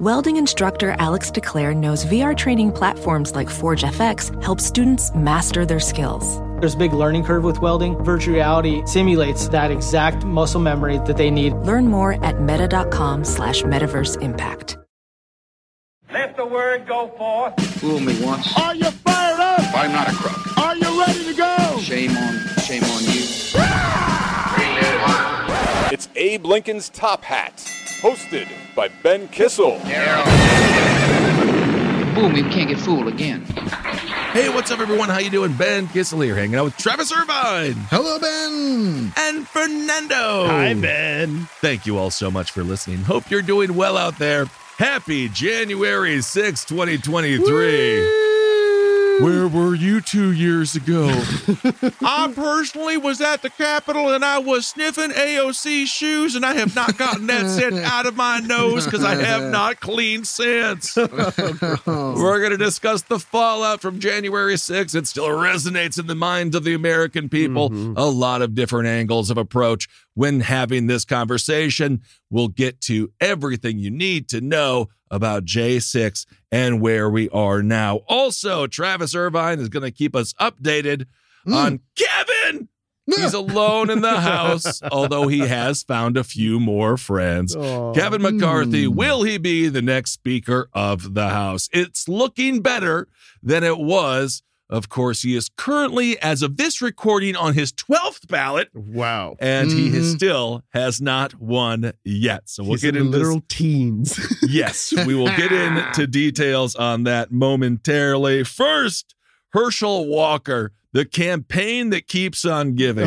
Welding instructor Alex DeClaire knows VR training platforms like Forge FX help students master their skills. There's a big learning curve with welding. Virtual reality simulates that exact muscle memory that they need. Learn more at meta.com slash metaverse impact. Let the word go forth. Fool me once. Are you fired up? I'm not a crook. Are you ready to go? Shame on, shame on you. Ah! It's Abe Lincoln's Top Hat, hosted by Ben Kissel. Fool me, can't get fooled again. Hey, what's up, everyone? How you doing? Ben Kissel here, hanging out with Travis Irvine Hello, Ben. and Fernando. Hi, Ben. Thank you all so much for listening. Hope you're doing well out there. Happy January 6, 2023. Where were you two years ago? I personally was at the Capitol and I was sniffing AOC shoes, and I have not gotten that scent out of my nose because I have not cleaned since. Oh, we're going to discuss the fallout from January 6th. It still resonates in the minds of the American people. Mm-hmm. A lot of different angles of approach when having this conversation. We'll get to everything you need to know about J6 and where we are now. Also, Travis Irvine is going to keep us updated hmm. on Kevin. He's alone in the house, although he has found a few more friends. Kevin McCarthy, hmm. will he be the next Speaker of the House? It's looking better than it was. Of course, he is currently, as of this recording, on his 12th ballot, Wow. and he has Mhm. still has not won yet. So we'll He's get in into literal teens. Yes, we will get into details on that momentarily. First, Herschel Walker, the campaign that keeps on giving.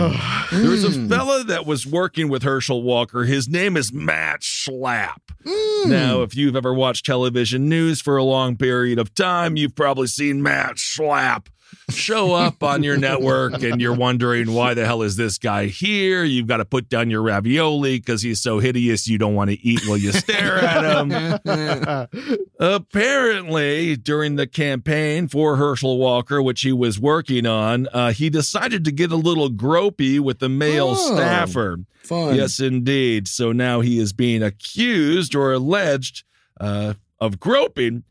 There's a Mm. fella that was working with Herschel Walker. His name is Matt Schlapp. Mm. Now, if you've ever watched television news for a long period of time, you've probably seen Matt Schlapp show up on your network and you're wondering why the hell is this guy here? You've got to put down your ravioli because he's so hideous you don't want to eat while you stare at him. Apparently, during the campaign for Herschel Walker, which he was working on, uh, he decided to get a little gropey with the male Oh. staffer. Fun. Yes, indeed. So now he is being accused or alleged uh, of groping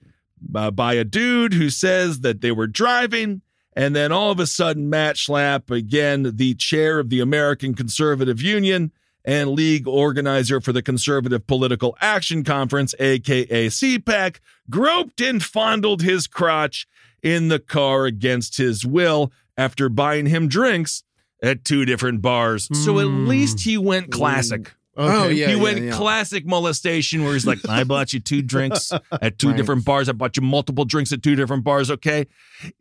uh, by a dude who says that they were driving. And then all of a sudden, Matt Schlapp, again, the chair of the American Conservative Union and league organizer for the Conservative Political Action Conference, aka CPAC, groped and fondled his crotch in the car against his will after buying him drinks at two different bars. So at Hmm. least he went classic. Oh, yeah. he yeah, went yeah. classic molestation where he's like, I bought you two drinks at two Right. different bars. I bought you multiple drinks at two different bars. Okay.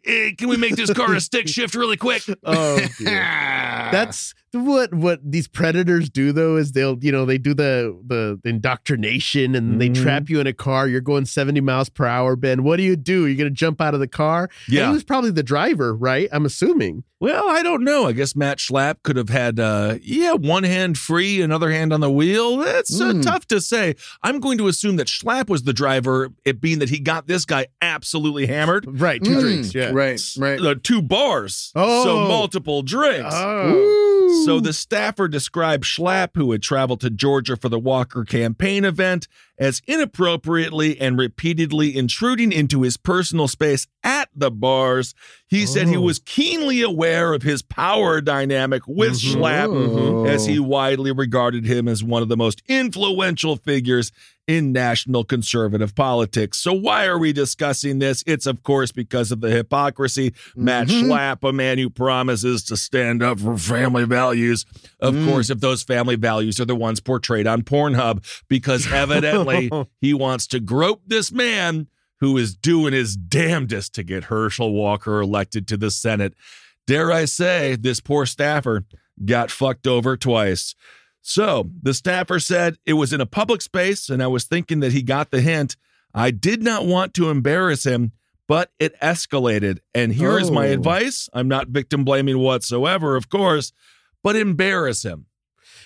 Eh, can we make this car a stick shift really quick? oh. That's what what these predators do though is they'll you know they do the the indoctrination and they Mhm. trap you in a car you're going 70 miles per hour ben what do you do you're gonna jump out of the car And Yeah. he was probably the driver right i'm assuming Well, I don't know. I guess Matt Schlapp could have had, uh, yeah, one hand free, another hand on the wheel. That's uh, Mm. tough to say. I'm going to assume that Schlapp was the driver, it being that he got this guy absolutely hammered. right two Mm. drinks yeah Right. Right. Uh, two bars. Oh. So multiple drinks. oh So the staffer described Schlapp, who had traveled to Georgia for the Walker campaign event, as inappropriately and repeatedly intruding into his personal space at the bars. He said he Oh. was keenly aware of his power dynamic with Mhm. Schlapp, Oh. as he widely regarded him as one of the most influential figures in national conservative politics. So why are we discussing this? It's of course because of the hypocrisy. Matt Mhm. Schlapp, a man who promises to stand up for family values. Of Mm. course, if those family values are the ones portrayed on Pornhub, because evidently he wants to grope this man who is doing his damnedest to get Herschel Walker elected to the Senate. Dare I say, this poor staffer got fucked over twice. So the staffer said it was in a public space, and I was thinking that he got the hint. I did not want to embarrass him, but it escalated. And here is my Oh. advice. I'm not victim blaming whatsoever, of course, but embarrass him.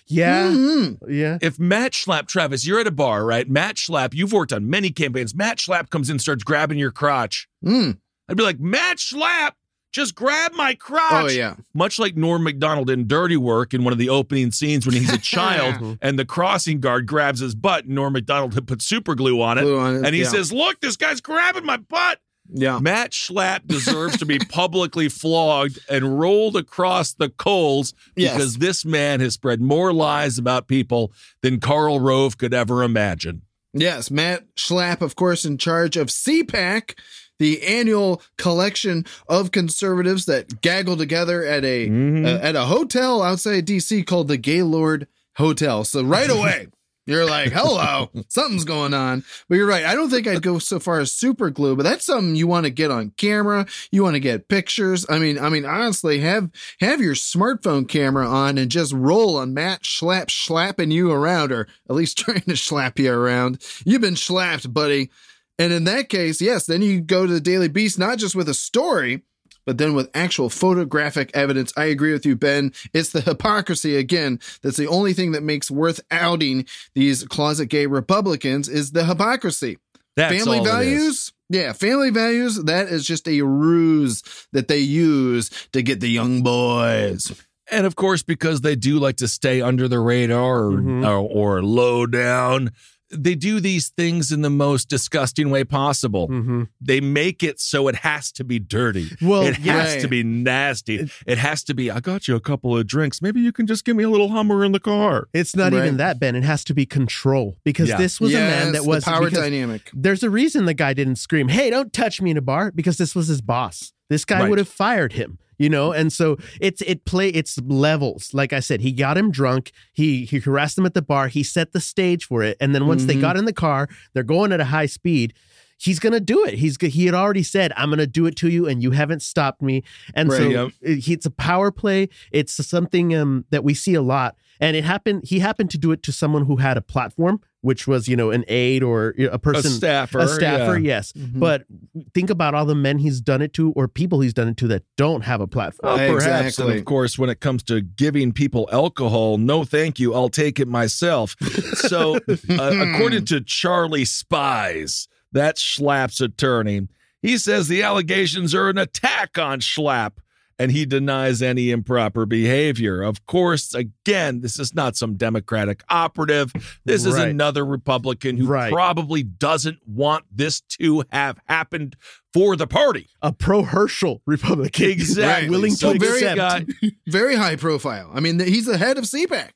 Yeah. Mhm. Yeah. If Matt Schlapp, Travis, you're at a bar, right? Matt Schlapp, you've worked on many campaigns. Matt Schlapp comes in, starts grabbing your crotch. Mm. I'd be like, Matt Schlapp, just grab my crotch. Oh yeah. Much like Norm Macdonald in Dirty Work in one of the opening scenes when he's a child mm-hmm. and the crossing guard grabs his butt, and Norm Macdonald had put super glue on it. Glue on it, and he yeah. says, Look, this guy's grabbing my butt. Yeah. Matt Schlapp deserves to be publicly flogged and rolled across the coals Yes. because this man has spread more lies about people than Karl Rove could ever imagine. Yes, Matt Schlapp, of course, in charge of CPAC, the annual collection of conservatives that gaggle together at a Mhm. uh, at a hotel outside DC called the Gaylord Hotel. So right away. You're like, hello, something's going on. But you're right. I don't think I'd go so far as super glue, but that's something you want to get on camera. You want to get pictures. I mean, I mean, honestly, have have your smartphone camera on and just roll on Matt Schlapp slapping you around, or at least trying to slap you around. You've been slapped, buddy. And in that case, yes, then you go to the Daily Beast, not just with a story, but then with actual photographic evidence. I agree with you, Ben. It's the hypocrisy again. That's the only thing that makes worth outing these closet gay Republicans is the hypocrisy. That's family all it is. values. Yeah, family values. That is just a ruse that they use to get the young boys. And of course, because they do like to stay under the radar or, Mhm. or, or low down, they do these things in the most disgusting way possible. hmm They make it so it has to be dirty. Well, it has right. to be nasty. It has to be, I got you a couple of drinks. Maybe you can just give me a little Hummer in the car. It's not Right. even that, Ben. It has to be control because Yeah. this was a man Yes, that the was power dynamic. There's a reason the guy didn't scream, "Hey, don't touch me in a bar," because this was his boss. This guy Right. would have fired him, you know. And so it's it play it's levels. Like I said, he got him drunk. He he harassed him at the bar. He set the stage for it. And then once they Mhm. got in the car, they're going at a high speed. He's gonna do it. He's he had already said, "I'm gonna do it to you," and you haven't stopped me. And so yep. it- it's a power play. It's something um, that we see a lot, and it happened. He happened to do it to someone who had a platform, which was you know an aide or you know, a A person, staffer. a staffer. yeah. Yes, Mhm. but think about all the men he's done it to, or people he's done it to that don't have a platform. Well, perhaps, and of course, when it comes to giving people alcohol, no, thank you, I'll take it myself. So, uh, according to Charlie Spies, that Schlapp's attorney, he says the allegations are an attack on Schlapp, and he denies any improper behavior. Of course, again, this is not some Democratic operative. This is Right. another Republican who Right. probably doesn't want this to have happened for the party. A pro Herschel Republican, Exactly. willing So to very accept. guy- Very high profile. I mean, he's the head of CPAC.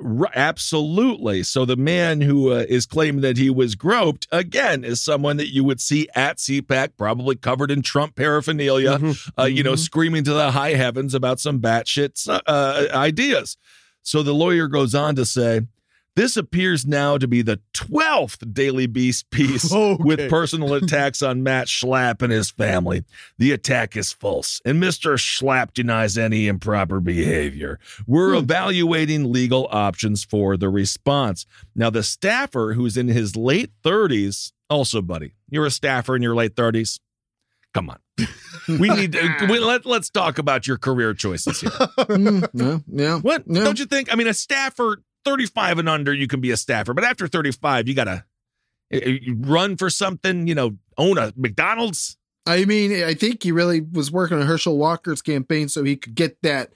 Right, absolutely. So the man who uh, is claiming that he was groped again is someone that you would see at CPAC, probably covered in Trump paraphernalia, Mhm. uh, you know, screaming to the high heavens about some batshit uh, ideas. So the lawyer goes on to say. This appears now to be the 12th Daily Beast piece Okay. with personal attacks on Matt Schlapp and his family. The attack is false, and Mr. Schlapp denies any improper behavior. We're evaluating legal options for the response. Now, the staffer who's in his late 30s, also, buddy, you're a staffer in your late 30s. Come on. We need to, we, let, let's talk about your career choices here. Mm, yeah, yeah. What? Yeah. Don't you think? I mean, a staffer, 35 and under, you can be a staffer, but after 35, you got to run for something, you know, own a McDonald's. I mean, I think he really was working on Herschel Walker's campaign so he could get that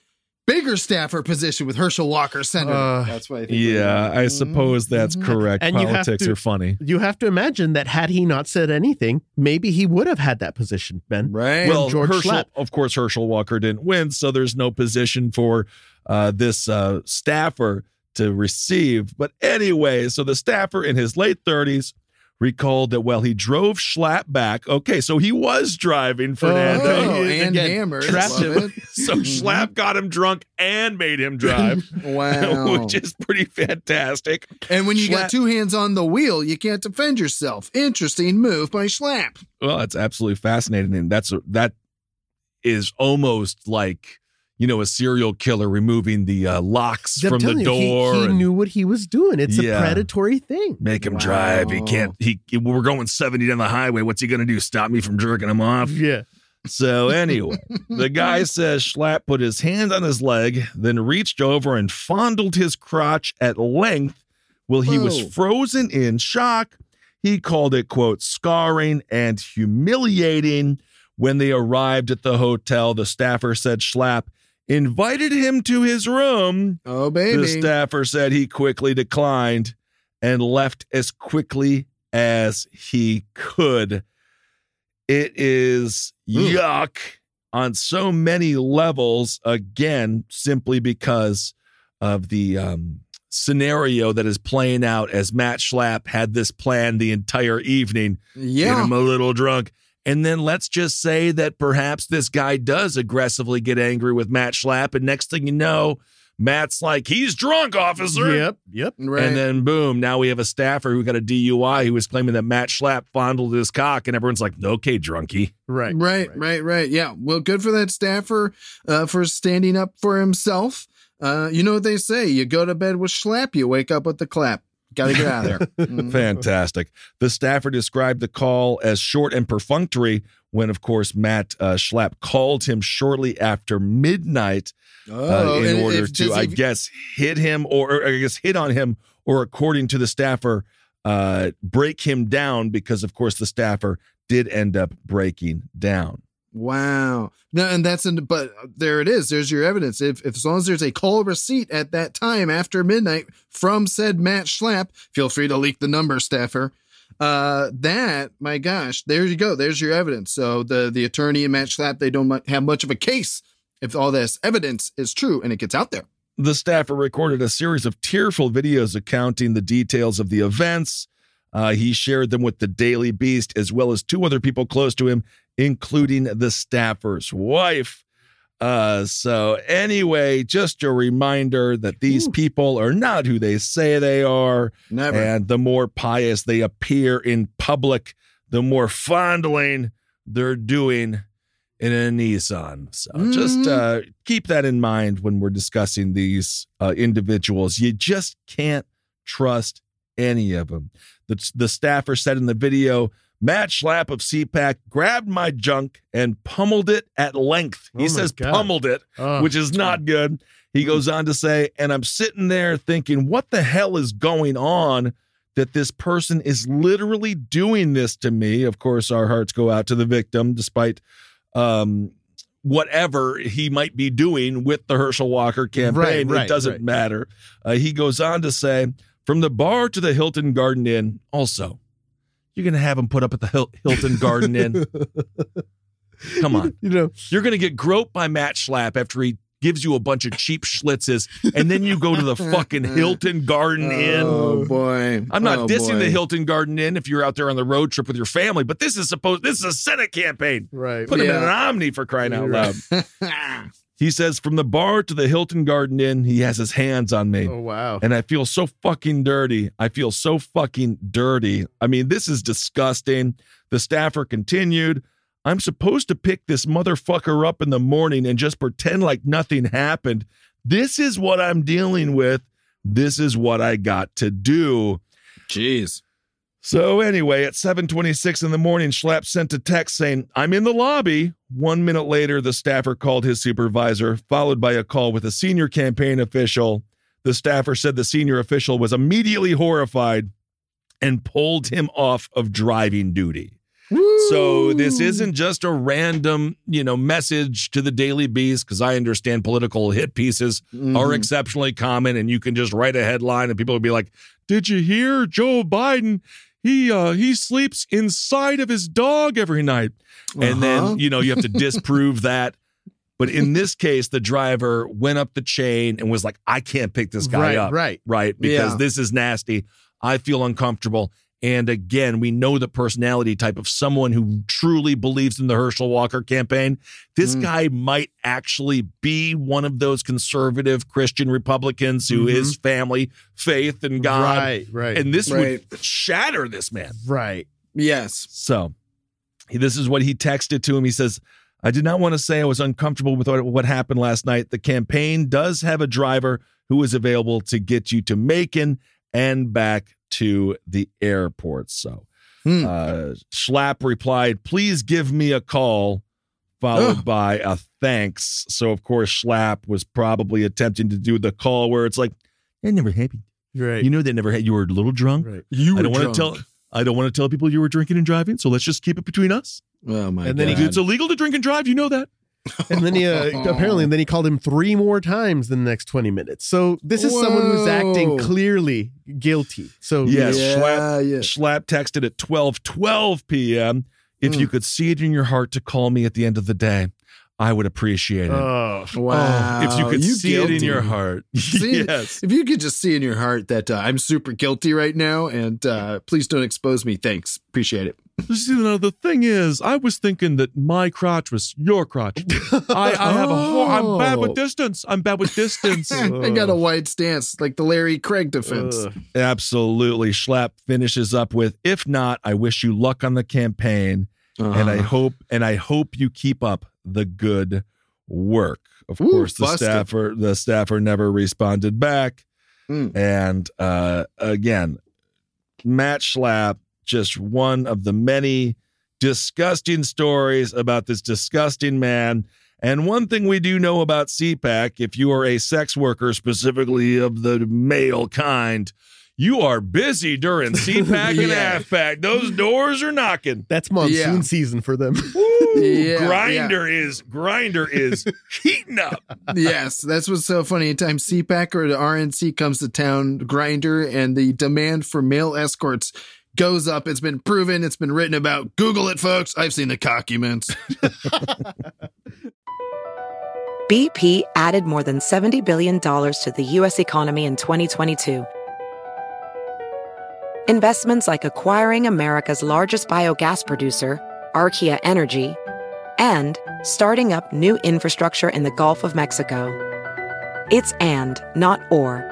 bigger staffer position with Herschel Walker Center. Uh, that's why I think. Yeah, I suppose that's correct. And Politics to- are funny. You have to imagine that had he not said anything, maybe he would have had that position, Ben. Right. Well, George Herschel, Schlapp. of course, Herschel Walker didn't win, so there's no position for uh, this uh, staffer to receive. But anyway, so the staffer in his late 30s recalled that while he drove Schlapp back, okay, so he was driving Fernando. Oh, and Again, hammered. trapped him. So mm-hmm. Schlapp got him drunk and made him drive, Wow. which is pretty fantastic. and when you Schlapp- got two hands on the wheel, you can't defend yourself. Interesting move by Schlapp. Well, it's absolutely fascinating, and that's that is almost like you know, a serial killer removing the uh, locks I'm from the you, he- door. he, and knew what he was doing. It's Yeah. a predatory thing. Make him drive. He can't. He. We're going seventy down the highway. What's he gonna do? Stop me from jerking him off? Yeah. So anyway, the guy says Schlapp put his hand on his leg, then reached over and fondled his crotch at length while he Whoa. was frozen in shock. He called it, quote, scarring and humiliating. When they arrived at the hotel, the staffer said Schlapp invited him to his room. Oh, baby. The staffer said he quickly declined and left as quickly as he could. It is yuck on so many levels, again, simply because of the um, scenario that is playing out as Matt Schlapp had this plan the entire evening. Get him a little drunk. And then let's just say that perhaps this guy does aggressively get angry with Matt Schlapp. And next thing you know, Matt's like, he's drunk, officer. Yep. Yep. Right. And then boom, now we have a staffer who got a DUI who was claiming that Matt Schlapp fondled his cock, and everyone's like, okay, drunkie. Right. Right, right, right. Yeah. Well, good for that staffer uh, for standing up for himself. Uh, you know what they say? You go to bed with Schlapp, you wake up with the clap. Got to get out of there. Mhm. Fantastic. The staffer described the call as short and perfunctory when, of course, Matt uh, Schlapp called him shortly after midnight uh, Oh, in order if- to, I he- guess, hit him or, or I guess hit on him, or according to the staffer, uh, break him down because, of course, the staffer did end up breaking down. Wow. No, and that's in, but there it is. There's your evidence. If, if as long as there's a call receipt at that time after midnight from said Matt Schlapp, feel free to leak the number, staffer. Uh, that my gosh, there you go. There's your evidence. So the the attorney and Matt Schlapp they don't have much of a case if all this evidence is true and it gets out there. The staffer recorded a series of tearful videos recounting the details of the events. Uh, he shared them with the Daily Beast as well as two other people close to him, including the staffer's wife. Uh, so, anyway, just a reminder that these people are not who they say they are. Never. And the more pious they appear in public, the more fondling they're doing in a Nissan. So just uh, keep that in mind when we're discussing these uh, individuals. You just can't trust any of them. The, the staffer said in the video, Matt Schlapp of CPAC grabbed my junk and pummeled it at length. He Oh says God. pummeled it, Oh. which is not good. He goes on to say, and I'm sitting there thinking, what the hell is going on that this person is literally doing this to me? Of course, our hearts go out to the victim, despite um, whatever he might be doing with the Herschel Walker campaign. Right, right, it doesn't right. matter. Uh, he goes on to say, from the bar to the Hilton Garden Inn, also, you're going to have him put up at the Hilton Garden Inn. Come on. You know, You're going to get groped by Matt Schlapp after he gives you a bunch of cheap schlitzes, and then you go to the fucking Hilton Garden oh, Inn. Oh boy. I'm not Oh, dissing boy. the Hilton Garden Inn if you're out there on the road trip with your family, but this is supposed this is a Senate campaign. right. Put him in an Omni for crying out loud. He says, from the bar to the Hilton Garden Inn, he has his hands on me. Oh wow. And I feel so fucking dirty. I feel so fucking dirty. I mean, this is disgusting. The staffer continued, I'm supposed to pick this motherfucker up in the morning and just pretend like nothing happened. This is what I'm dealing with. This is what I got to do. Jeez. So anyway, at 7:26 in the morning, Schlapp sent a text saying, "I'm in the lobby." One minute later, the staffer called his supervisor, followed by a call with a senior campaign official. The staffer said the senior official was immediately horrified and pulled him off of driving duty. So this isn't just a random, you know, message to the Daily Beast because I understand political hit pieces are mm-hmm. exceptionally common, and you can just write a headline and people will be like, "Did you hear Joe Biden? He uh he sleeps inside of his dog every night," and Uh-huh. then you know you have to disprove that. But in this case, the driver went up the chain and was like, "I can't pick this guy Right, up." right. right, because Yeah. this is nasty. I feel uncomfortable. And again, we know the personality type of someone who truly believes in the Herschel Walker campaign. This Mm. guy might actually be one of those conservative Christian Republicans who Mhm. is family, faith, and God. Right. Right. And this Right. would shatter this man. right. Yes. So this is what he texted to him. He says, I did not want to say I was uncomfortable with what, what happened last night. The campaign does have a driver who is available to get you to Macon and back to the airport. So Hmm. uh, Schlapp replied, Please give me a call, followed Ugh. by a thanks. So, of course, Schlapp was probably attempting to do the call where it's like, That never happened. Right. You know, that never had. You were a little drunk. right. You I don't want to tell. I don't want to tell people you were drinking and driving. So let's just keep it between us. Oh my And then he god! It's illegal to drink and drive. You know that. And then he uh, apparently, and then he called him three more times in the next twenty minutes. So this is someone who's acting clearly guilty. So Yes, yeah, Schlapp, yeah. Schlapp texted at 12 12 p.m. If Mm. you could see it in your heart to call me at the end of the day, I would appreciate it. Oh, Wow. if you could see it in your heart. See, yes. If you could just see in your heart that uh, I'm super guilty right now, and uh, please don't expose me. Thanks, appreciate it. See, now, the thing is, I was thinking that my crotch was your crotch. I, I have a whole, I'm bad Oh. with distance. I'm bad with distance. I got a wide stance, like the Larry Craig defense. Ugh. Absolutely. Schlapp finishes up with, if not, I wish you luck on the campaign. and I Uh-huh. hope and I hope you keep up the good work. Of Ooh, course, the busted. staffer the staffer never responded back, Mm. and uh, again, Matt Schlapp, just one of the many disgusting stories about this disgusting man. And one thing we do know about CPAC, if you are a sex worker, specifically of the male kind, you are busy during CPAC and Yeah. AFPAC. Those doors are knocking. That's monsoon Yeah. season for them. Yeah, Grindr is Grindr is heating up. yes, that's what's so funny. Anytime CPAC or the RNC comes to town, Grindr and the demand for male escorts goes up. It's been proven. It's been written about. Google it, folks. I've seen the documents. BP added more than $70 billion to the U.S. economy in 2022. Investments like acquiring America's largest biogas producer, Archaea Energy, and starting up new infrastructure in the Gulf of Mexico. It's and, not or.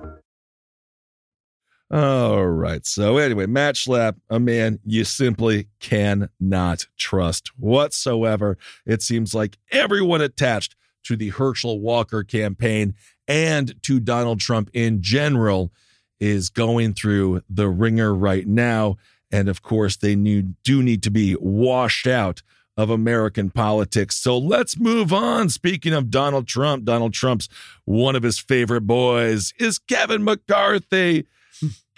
All right. So anyway, Matt Schlapp, a man you simply cannot trust whatsoever. It seems like everyone attached to the Herschel Walker campaign and to Donald Trump in general is going through the ringer right now. And of course, they need, do need to be washed out of American politics. So let's move on. Speaking of Donald Trump, Donald Trump's one of his favorite boys is Kevin McCarthy.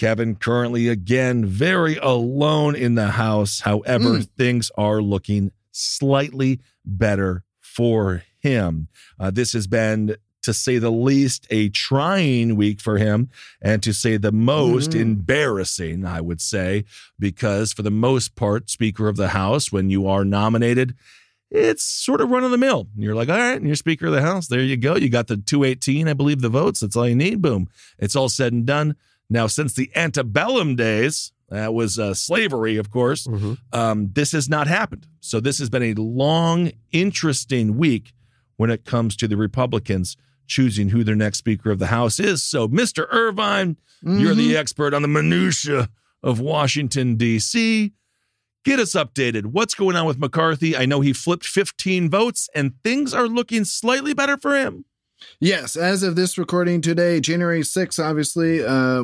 Kevin currently again very alone in the house. However, things are looking slightly better for him. Uh, this has been, to say the least, a trying week for him, and to say the most Mhm. embarrassing, I would say, because for the most part, Speaker of the House, when you are nominated, it's sort of run of the mill. You're like, all right, and you're Speaker of the House. There you go. You got the 218, I believe, the votes. That's all you need. Boom. It's all said and done. Now, since the antebellum days, that was uh, slavery, of course, um, this has not happened. So this has been a long, interesting week when it comes to the Republicans choosing who their next Speaker of the House is. So, Mr. Irvine, you're the expert on the minutiae of Washington, D.C. Get us updated. What's going on with McCarthy? I know he flipped 15 votes and things are looking slightly better for him. Yes, as of this recording today, January 6th, obviously, uh,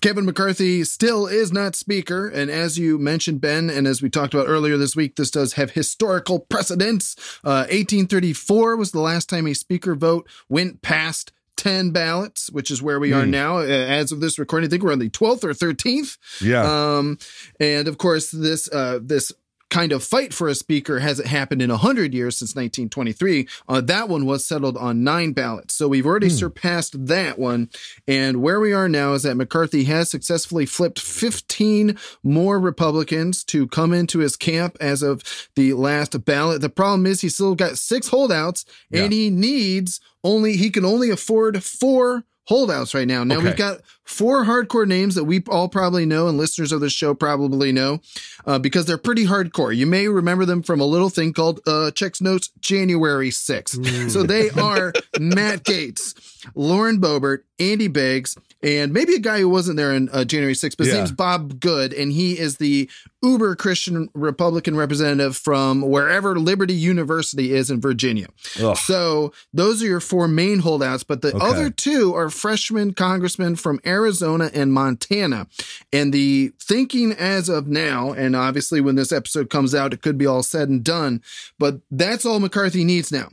Kevin McCarthy still is not speaker. And as you mentioned, Ben, and as we talked about earlier this week, this does have historical precedence. Uh, 1834 was the last time a speaker vote went past 10 ballots, which is where we are Hmm. now. Uh, As of this recording, I think we're on the 12th or 13th. Yeah. Um, and of course, this uh, this kind of fight for a speaker hasn't happened in 100 years since 1923. Uh, that one was settled on nine ballots. So we've already surpassed that one. And where we are now is that McCarthy has successfully flipped 15 more Republicans to come into his camp as of the last ballot. The problem is he's still got six holdouts and he needs only, he can only afford four holdouts right now. Now Okay. we've got four hardcore names that we all probably know and listeners of the show probably know uh, because they're pretty hardcore. You may remember them from a little thing called uh, Checks Notes January 6th. So they are Matt Gaetz, Lauren Boebert, Andy Biggs, and maybe a guy who wasn't there in uh, January 6th, but his Yeah. name's Bob Good, and he is the uber Christian Republican representative from wherever Liberty University is in Virginia. Ugh. So those are your four main holdouts, but the Okay. other two are freshman congressmen from Arizona and Montana. And the thinking as of now, and obviously when this episode comes out, it could be all said and done, but that's all McCarthy needs now.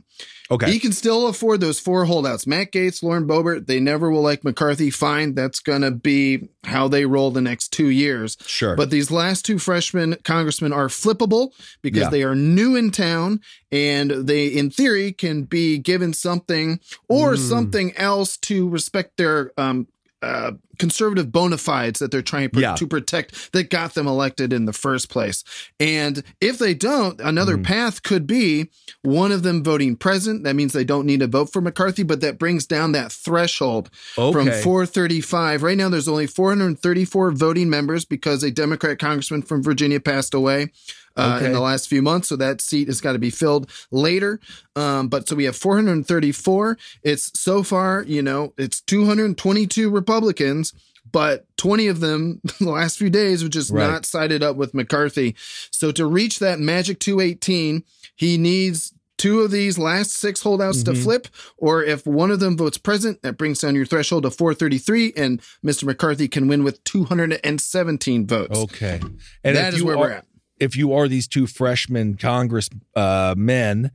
Okay. He can still afford those four holdouts. Matt Gaetz, Lauren Boebert, they never will like McCarthy. Fine. That's going to be how they roll the next two years. Sure. But these last two freshmen congressmen are flippable because Yeah. they are new in town and they, in theory, can be given something or Mm. something else to respect their, um, uh, conservative bona fides that they're trying to, Yeah. to protect that got them elected in the first place. And if they don't, another Mm. path could be one of them voting present. That means they don't need to vote for McCarthy, but that brings down that threshold from 435. Right now, there's only 434 voting members because a Democrat congressman from Virginia passed away. Uh, Okay. in the last few months, so that seat has got to be filled later. Um, but so we have 434. It's so far, you know, it's 222 Republicans, but 20 of them the last few days have just Right. not sided up with McCarthy. So to reach that magic 218, he needs two of these last six holdouts to Mhm. flip, or if one of them votes present, that brings down your threshold to 433, and Mr. McCarthy can win with 217 votes. Okay. And That is where are, we're at. If you are these two freshman Congress uh, men,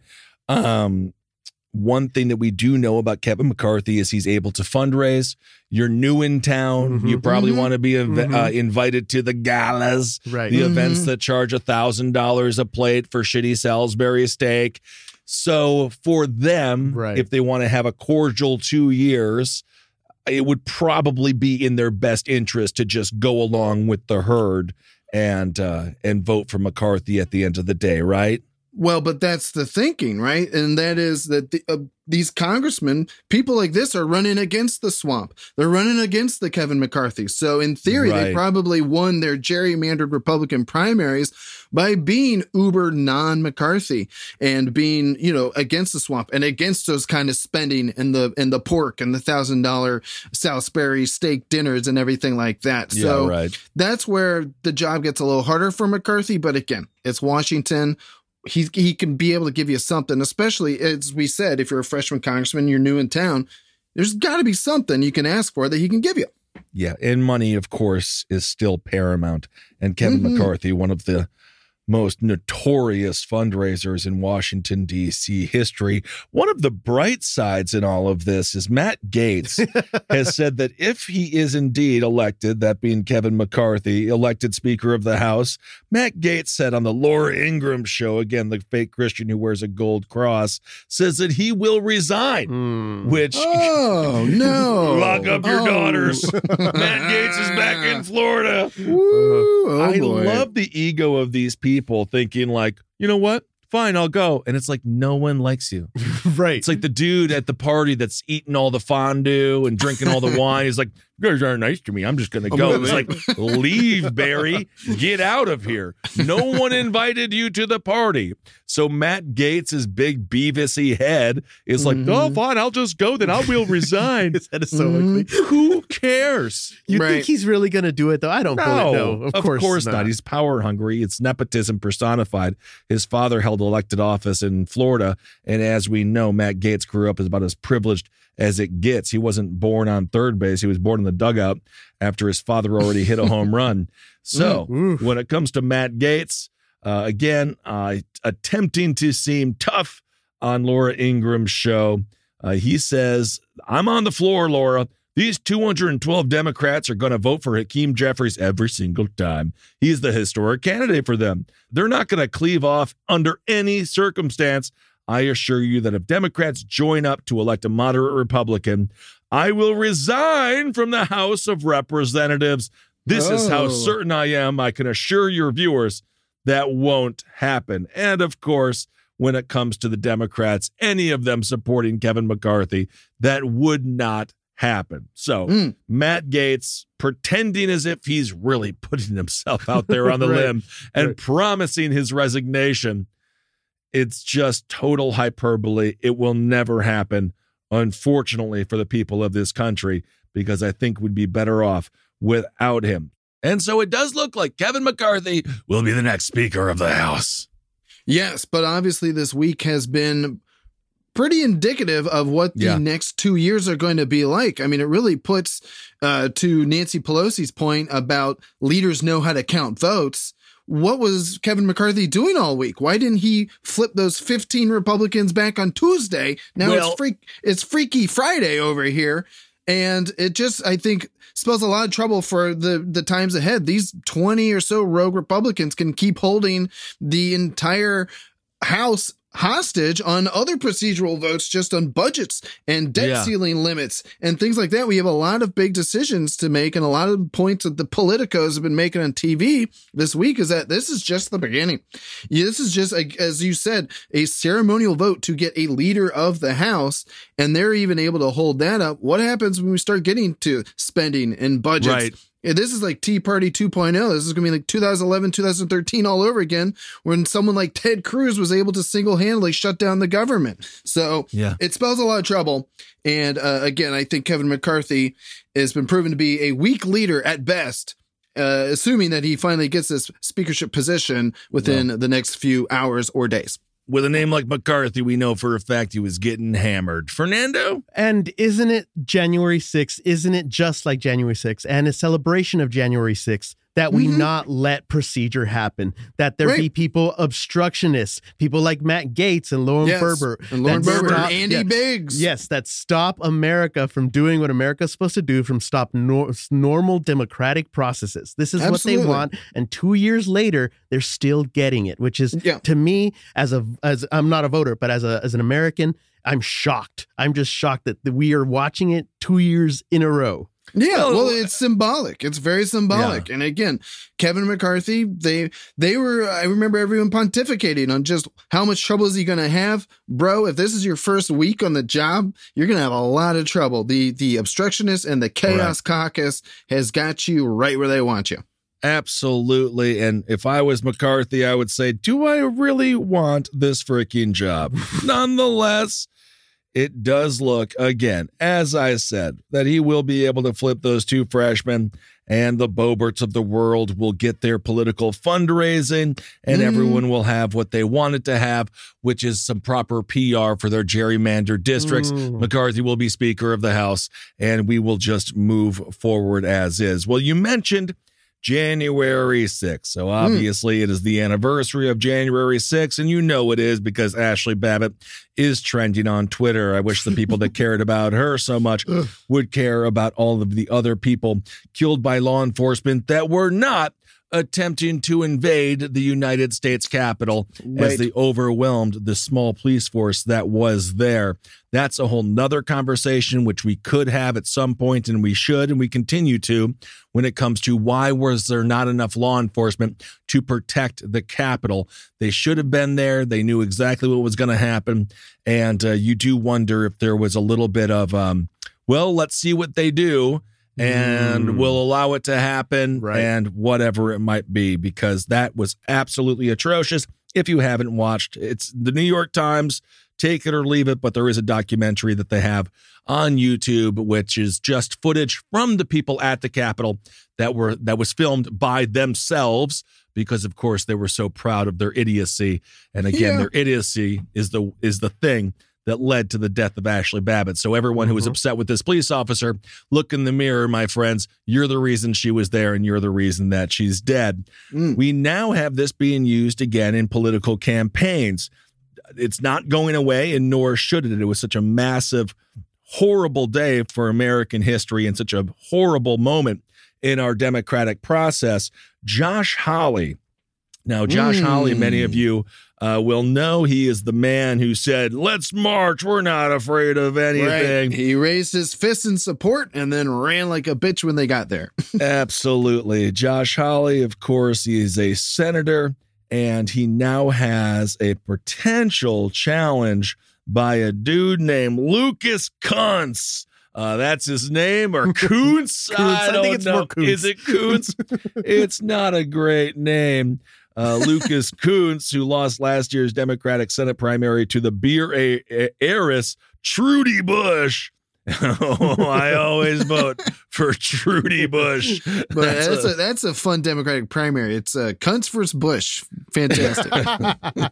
um, one thing that we do know about Kevin McCarthy is he's able to fundraise. You're new in town. You probably Mhm. want to be inv- Mhm. uh, invited to the galas, Right. the events that charge a thousand dollars a plate for shitty Salisbury steak. So for them, Right. if they want to have a cordial two years, it would probably be in their best interest to just go along with the herd and uh, and vote for McCarthy at the end of the day, right? Well, but that's the thinking, right? And that is that the, uh, these congressmen, people like this, are running against the swamp. They're running against the Kevin McCarthy. So, in theory, they probably won their gerrymandered Republican primaries by being uber non McCarthy and being, you know, against the swamp and against those kind of spending and the and the pork and the thousand dollar Salisbury steak dinners and everything like that. So, right. that's where the job gets a little harder for McCarthy. But again, it's Washington. He he can be able to give you something, especially as we said, if you're a freshman congressman, you're new in town. There's got to be something you can ask for that he can give you. Yeah, and money, of course, is still paramount. And Kevin Mhm. McCarthy, one of the most notorious fundraisers in Washington, D.C. history. One of the bright sides in all of this is Matt Gaetz has said that if he is indeed elected, that being Kevin McCarthy, elected Speaker of the House, Matt Gaetz said on the Laura Ingraham show, again, the fake Christian who wears a gold cross, says that he will resign, Mm. which. Oh no! Lock up your Oh. daughters. Matt Gaetz is back in Florida. Woo, oh, I boy. love the ego of these people thinking like, you know what? Fine, I'll go. And it's like no one likes you. right. It's like the dude at the party that's eating all the fondue and drinking all the wine. He's like, you guys aren't nice to me. I'm just gonna go. gonna It's like, leave, Barry. Get out of here. No one invited you to the party. So Matt Gaetz' big Beavisy head is like, Mhm. oh, fine, I'll just go. Then I will resign. His head is so Mhm. ugly. Who cares? You Right. think he's really going to do it though? I don't believe no. Of, course, not. He's power hungry. It's nepotism personified. His father held elected office in Florida, and as we know, Matt Gaetz grew up as about as privileged as it gets. He wasn't born on third base; he was born in the dugout after his father already hit a home run. So, Mm, when it comes to Matt Gaetz, uh, again, uh, attempting to seem tough on Laura Ingraham's show, uh, he says, "I'm on the floor, Laura." These 212 Democrats are going to vote for Hakeem Jeffries every single time. He's the historic candidate for them. They're not going to cleave off under any circumstance. I assure you that if Democrats join up to elect a moderate Republican, I will resign from the House of Representatives. This is how Oh. certain I am. I can assure your viewers that won't happen. And of course, when it comes to the Democrats, any of them supporting Kevin McCarthy, that would not happen. So, Mm. Matt Gaetz pretending as if he's really putting himself out there on the Right. limb and Right. promising his resignation, it's just total hyperbole. It will never happen, unfortunately, for the people of this country, because I think we'd be better off without him. And so it does look like Kevin McCarthy will be the next Speaker of the House. Yes, but obviously this week has been pretty indicative of what the Yeah. next two years are going to be like. I mean, it really puts uh, to Nancy Pelosi's point about leaders know how to count votes. What was Kevin McCarthy doing all week? Why didn't he flip those 15 Republicans back on Tuesday? Now Well- it's freak it's Freaky Friday over here. And it just, I think, spells a lot of trouble for the, the times ahead. These 20 or so rogue Republicans can keep holding the entire House hostage on other procedural votes, just on budgets and debt Yeah. ceiling limits and things like that. We have a lot of big decisions to make, and a lot of points that the politicos have been making on TV this week is that this is just the beginning. This is just, as you said, a ceremonial vote to get a leader of the House, and they're even able to hold that up. What happens when we start getting to spending and budgets? Right. Yeah, this is like Tea Party 2.0. This is going to be like 2011, 2013 all over again when someone like Ted Cruz was able to single handedly shut down the government. So Yeah. it spells a lot of trouble. And uh, again, I think Kevin McCarthy has been proven to be a weak leader at best. Uh, assuming that he finally gets this speakership position within the next few hours or days. With a name like McCarthy, we know for a fact he was getting hammered. Fernando? And isn't it January 6th? Isn't it just like January 6th and a celebration of January 6th that we Mhm. not let procedure happen? That there be people obstructionists, people like Matt Gaetz and Lauren Yes. Berber. And Lauren Berber stop- and Andy yeah, Biggs. Yes, that stop America from doing what America's supposed to do, from stop nor- normal democratic processes. This is Absolutely. what they want. And two years later, they're still getting it, which is Yeah. to me, as a as I'm not a voter, but as a as an American, I'm shocked. I'm just shocked that we are watching it two years in a row. Yeah, Well, well, it's symbolic. It's very symbolic. And again, Kevin McCarthy, they they were. I remember everyone pontificating on just how much trouble is he going to have, bro. If this is your first week on the job, you're going to have a lot of trouble. The the obstructionist and the chaos caucus has got you right where they want you. Absolutely. And if I was McCarthy, I would say, Do I really want this freaking job? Nonetheless, it does look, again, as I said, that he will be able to flip those two freshmen and the Boberts of the world will get their political fundraising and Mhm. everyone will have what they wanted to have, which is some proper PR for their gerrymandered districts. Mm. McCarthy will be Speaker of the House and we will just move forward as is. Well, you mentioned January 6th. So hmm. obviously it is the anniversary of January 6th, and you know it is because Ashli Babbitt is trending on Twitter. I wish the people that cared about her so much would care about all of the other people killed by law enforcement that were not attempting to invade the United States Capitol as they overwhelmed the small police force that was there. That's a whole nother conversation, which we could have at some point, and we should, and we continue to, when it comes to why was there not enough law enforcement to protect the Capitol? They should have been there. They knew exactly what was going to happen, and uh, you do wonder if there was a little bit of, um, well, let's see what they do. And Mm. we'll allow it to happen Right. and whatever it might be, because that was absolutely atrocious. If you haven't watched, it's the New York Times take it or leave it, but there is a documentary that they have on YouTube, which is just footage from the people at the Capitol that were that was filmed by themselves because of course they were so proud of their idiocy. And again, Yeah. their idiocy is the is the thing that led to the death of Ashli Babbitt. So everyone who was Mhm. upset with this police officer, look in the mirror, my friends. You're the reason she was there and you're the reason that she's dead. Mm. We now have this being used again in political campaigns. It's not going away, and nor should it. It was such a massive, horrible day for American history and such a horrible moment in our democratic process. Josh Hawley. Now, Josh Mm. Hawley, many of you uh, will know he is the man who said, Let's march. We're not afraid of anything. Right. He raised his fist in support and then ran like a bitch when they got there. Absolutely. Josh Hawley, of course, he is a senator and he now has a potential challenge by a dude named Lucas Kuntz. Uh, that's his name or Kuntz? I don't think it's know. more Kuntz. Is it Kuntz? it's not a great name. Uh, Lucas Kuntz, who lost last year's Democratic Senate primary to the beer a- a- heiress Trudy Busch. oh, I always vote for Trudy Busch. But that's, a, that's a fun Democratic primary. It's uh, Cunts versus Bush. Fantastic.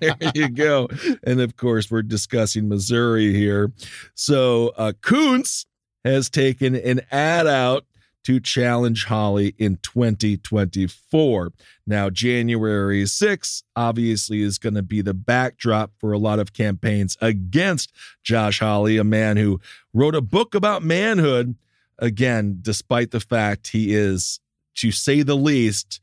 there you go. And of course, we're discussing Missouri here. So uh, Kuntz has taken an ad out to challenge Hawley in 2024. Now, January 6th obviously is going to be the backdrop for a lot of campaigns against Josh Hawley, a man who wrote a book about manhood. Again, despite the fact he is, to say the least,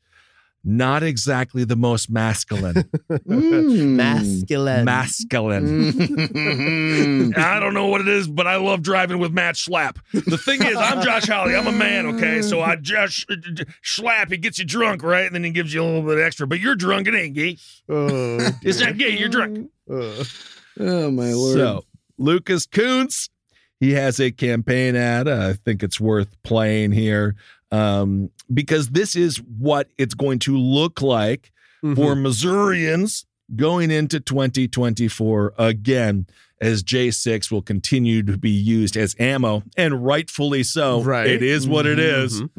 not exactly the most masculine. Mm. Masculine. masculine. Mm. I don't know what it is, but I love driving with Matt Schlapp. The thing is, I'm Josh Hawley. I'm a man, okay? So I just Schlapp, he gets you drunk, right? And then he gives you a little bit extra. But you're drunk, it ain't gay. Oh, It's not gay, you're drunk. uh, oh, my Lord. So Lucas Kunce, he has a campaign ad. Uh, I think it's worth playing here um, because this is what it's going to look like mhm. for Missourians going into 2024 again, as J6 will continue to be used as ammo, and rightfully so. Right. It is what it is mhm.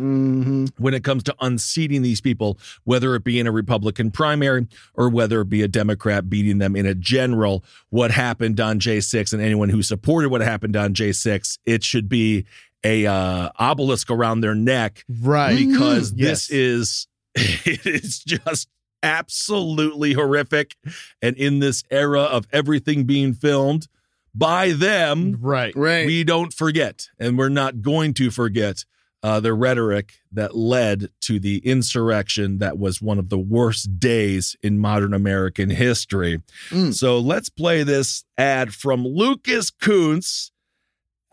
Mhm. when it comes to unseating these people, whether it be in a Republican primary or whether it be a Democrat beating them in a general. What happened on J6 and anyone who supported what happened on J6, it should be a uh, obelisk around their neck Right. because Mhm. this Yes. is it is just absolutely horrific and in this era of everything being filmed by them Right. Right. we don't forget and we're not going to forget uh, the rhetoric that led to the insurrection that was one of the worst days in modern American history. Mm. So let's play this ad from Lucas Kunce.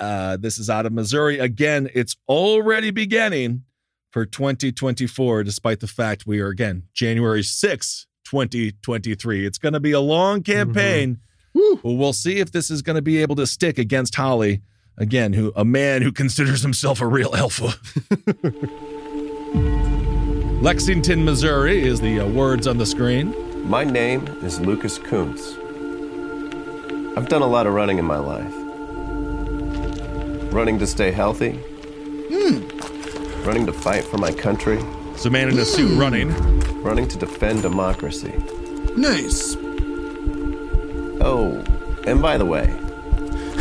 Uh, this is out of Missouri. Again, it's already beginning for 2024, despite the fact we are, again, January 6th, 2023. It's going to be a long campaign. Woo. Well, we'll see if this is going to be able to stick against Hawley. Again, who a man who considers himself a real alpha. Lexington, Missouri is the uh, words on the screen. My name is Lucas Kunce. I've done a lot of running in my life. Running to stay healthy. Hmm. Running to fight for my country. It's a man in a suit hmm. running. Running to defend democracy. Nice. Oh, and by the way,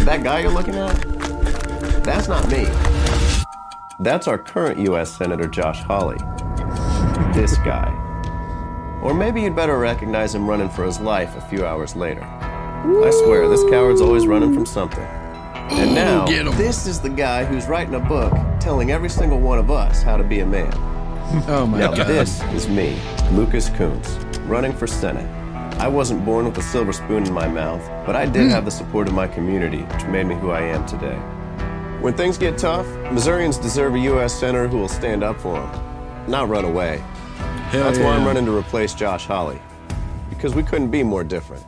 that guy you're looking at, that's not me. That's our current U.S. Senator Josh Hawley. This guy. Or maybe you'd better recognize him running for his life a few hours later. I swear, this coward's always running from something. And now, Get 'em. this is the guy who's writing a book telling every single one of us how to be a man. Oh, my Now, God. this is me, Lucas Kunce, running for Senate. I wasn't born with a silver spoon in my mouth, but I did hmm. have the support of my community, which made me who I am today. When things get tough, Missourians deserve a U.S. Senator who will stand up for them, not run away. Hell That's why I'm running to replace Josh Hawley, because we couldn't be more different.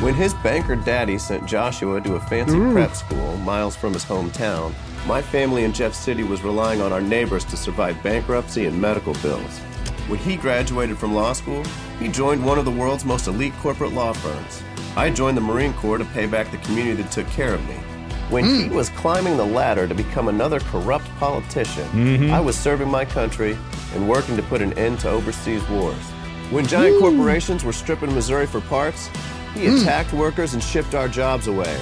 When his banker daddy sent Joshua to a fancy prep school miles from his hometown, my family in Jeff City was relying on our neighbors to survive bankruptcy and medical bills. When he graduated from law school, he joined one of the world's most elite corporate law firms. I joined the Marine Corps to pay back the community that took care of me. When he hmm. was climbing the ladder to become another corrupt politician, mm-hmm. I was serving my country and working to put an end to overseas wars. When giant corporations were stripping Missouri for parts, he attacked workers and shipped our jobs away.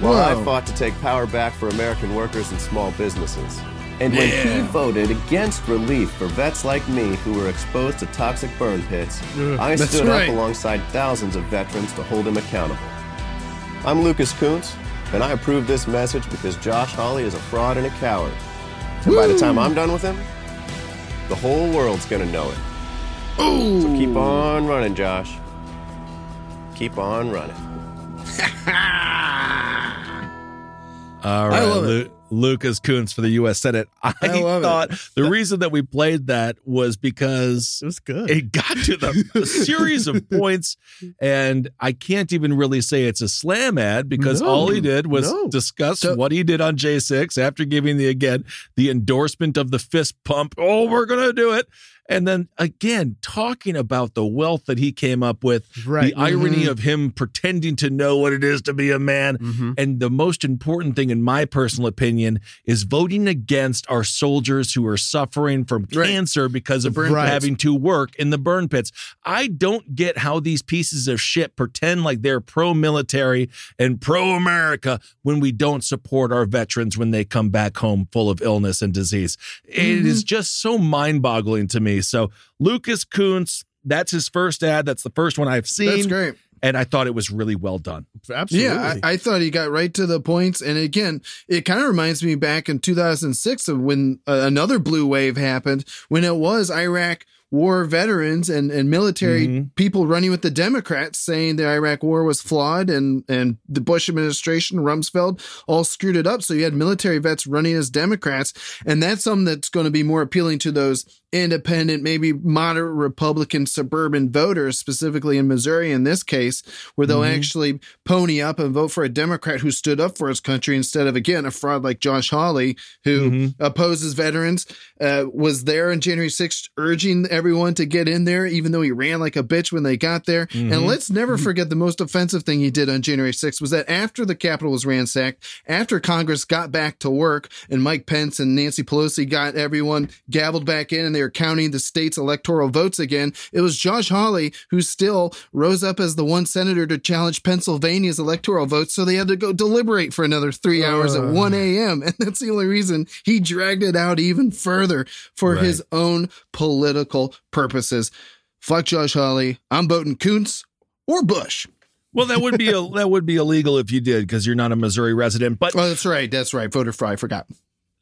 While I fought to take power back for American workers and small businesses. And when he voted against relief for vets like me who were exposed to toxic burn pits, I stood right. up alongside thousands of veterans to hold him accountable. I'm Lucas Kunce, And I approve this message because Josh Hawley is a fraud and a coward. And by the time I'm done with him, the whole world's gonna know it. So keep on running, Josh. Keep on running. All right, love it. Lu- Lucas Kunce for the U.S. Senate. I, I love it. thought the reason that we played that was because It was good. it got to the a series of points, and I can't even really say it's a slam ad because No, all he did was no. discuss So- what he did on J6 after giving the again the endorsement of the fist pump. Oh, we're gonna do it. And then again, talking about the wealth that he came up with, Right. the irony Mhm. of him pretending to know what it is to be a man. Mhm. And the most important thing, in my personal opinion, is voting against our soldiers who are suffering from Right. cancer because of pits. having to work in the burn pits. I don't get how these pieces of shit pretend like they're pro military and pro America when we don't support our veterans when they come back home full of illness and disease. It is Mm-hmm. just so mind boggling to me. So, Lucas Kunce, that's his first ad. That's the first one I've seen. That's great. And I thought it was really well done. Absolutely. Yeah, I, I thought he got right to the points. And again, it kind of reminds me back in 2006 of when uh, another blue wave happened, when it was Iraq war veterans and, and military Mhm. people running with the Democrats saying the Iraq war was flawed and, and the Bush administration, Rumsfeld, all screwed it up. So you had military vets running as Democrats. And that's something that's going to be more appealing to those independent, maybe moderate Republican suburban voters, specifically in Missouri in this case, where they'll actually pony up and vote for a Democrat who stood up for his country instead of, again, a fraud like Josh Hawley, who opposes veterans, uh, was there on January 6th urging everyone to get in there, even though he ran like a bitch when they got there. And mm-hmm. let's never mm-hmm. forget the most offensive thing he did on January 6th was that after the Capitol was ransacked, after Congress got back to work and Mike Pence and Nancy Pelosi got everyone gabbled back in and they were counting the state's electoral votes again, it was Josh Hawley who still rose up as the one senator to challenge Pennsylvania's electoral votes. So they had to go deliberate for another three hours at 1 a.m. And that's the only reason he dragged it out even further for Right. his own political purposes. Fuck Josh Hawley. I'm voting Kunce or Bush. Well, that would be a, that would be illegal if you did because you're not a Missouri resident. But Oh, that's right. That's right. Voter fraud. I forgot.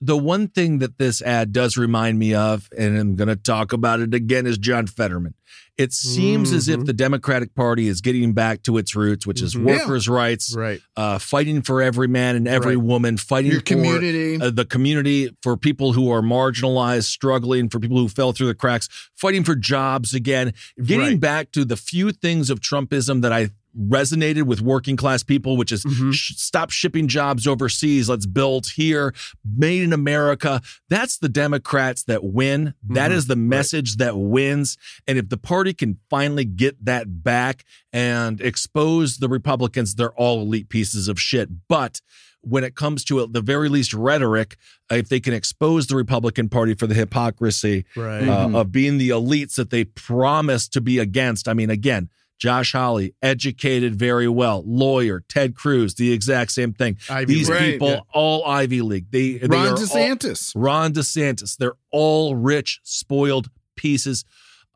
The one thing that this ad does remind me of, and I'm going to talk about it again, is John Fetterman. It seems as if Mhm. the Democratic Party is getting back to its roots, which is Mhm. workers' rights, Right. uh, fighting for every man and every Right. woman, fighting Your for community. uh, the community, for people who are marginalized, struggling, for people who fell through the cracks, fighting for jobs again, getting Right. back to the few things of Trumpism that I resonated with working class people, which is Mhm. sh- stop shipping jobs overseas. Let's build here, made in America. That's the Democrats that win. That Mhm. is the message that wins. And if the party can finally get that back and expose the Republicans, they're all elite pieces of shit. But when it comes to at the very least rhetoric, if they can expose the Republican Party for the hypocrisy Right. uh, Mhm. of being the elites that they promise to be against. I mean, again, Josh Hawley, educated very well, lawyer, Ted Cruz, the exact same thing. Ivy These League. People, yeah. all Ivy League. They, they Ron all- DeSantis. Ron DeSantis. They're all rich, spoiled pieces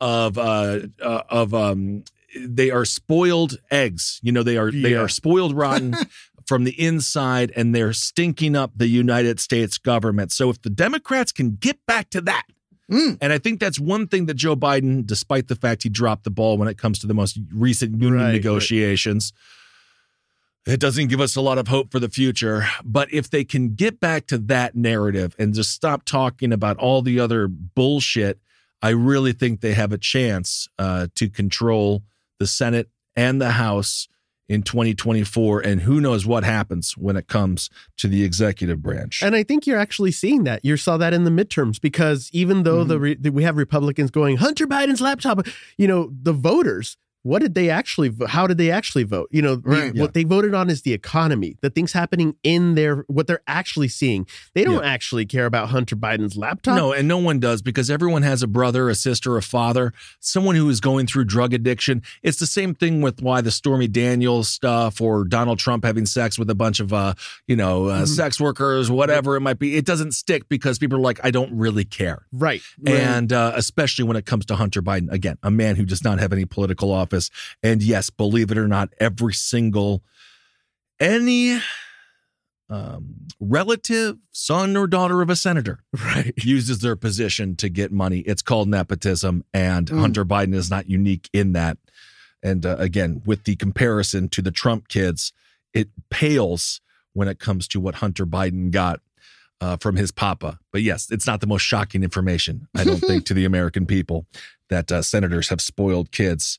of uh, uh of um. They are spoiled eggs. You know, they are they are spoiled rotten. From the inside, and they're stinking up the United States government. So, if the Democrats can get back to that, Mm. and I think that's one thing that Joe Biden, despite the fact he dropped the ball when it comes to the most recent union Right, right. negotiations, it doesn't give us a lot of hope for the future. But if they can get back to that narrative and just stop talking about all the other bullshit, I really think they have a chance uh, to control the Senate and the House in 2024. And who knows what happens when it comes to the executive branch. And I think you're actually seeing that. You saw that in the midterms because even though Mm-hmm. the re- we have Republicans going Hunter Biden's laptop, you know, the voters, what did they actually how did they actually vote? You know, the- Right. what they voted on is the economy, the things happening in their what they're actually seeing. They don't actually care about Hunter Biden's laptop. No, and no one does because everyone has a brother, a sister, a father, someone who is going through drug addiction. It's the same thing with why the Stormy Daniels stuff or Donald Trump having sex with a bunch of, uh, you know, uh, sex workers, whatever it might be. It doesn't stick because people are like, I don't really care. Right. And uh, especially when it comes to Hunter Biden, again, a man who does not have any political office. And yes, believe it or not, every single, any um, relative, son or daughter of a senator, right, uses their position to get money. It's called nepotism, and Mm. Hunter Biden is not unique in that. And uh, again, with the comparison to the Trump kids, it pales when it comes to what Hunter Biden got uh, from his papa. But yes, it's not the most shocking information, I don't think, to the American people that uh, senators have spoiled kids.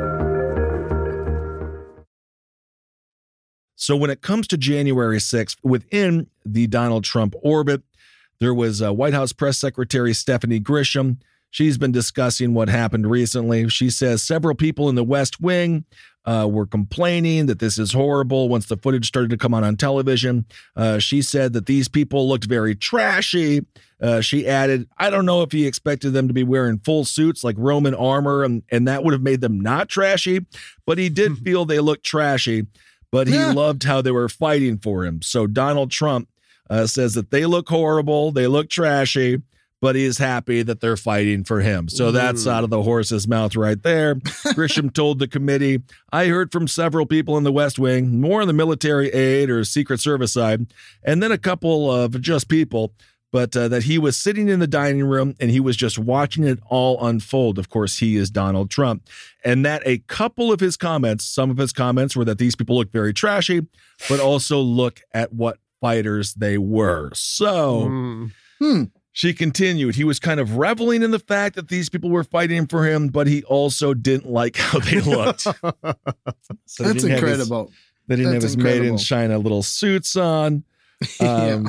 So when it comes to January 6th, within the Donald Trump orbit, there was uh, White House Press Secretary Stephanie Grisham. She's been discussing what happened recently. She says several people in the West Wing uh, were complaining that this is horrible once the footage started to come on on television. Uh, she said that these people looked very trashy. Uh, she added, I don't know if he expected them to be wearing full suits like Roman armor, and, and that would have made them not trashy, but he did feel they looked trashy but he Yeah. loved how they were fighting for him. So Donald Trump uh, says that they look horrible, they look trashy, but he is happy that they're fighting for him. So that's out of the horse's mouth right there. Grisham told the committee, I heard from several people in the West Wing, more on the military aid or Secret Service side, and then a couple of just people. But uh, that he was sitting in the dining room and he was just watching it all unfold. Of course, he is Donald Trump. And that a couple of his comments, some of his comments were that these people look very trashy, but also look at what fighters they were. So Mm. Hmm. she continued. He was kind of reveling in the fact that these people were fighting for him, but he also didn't like how they looked. So That's didn't have his- incredible. they didn't That's have his made in. China little suits on. Yeah.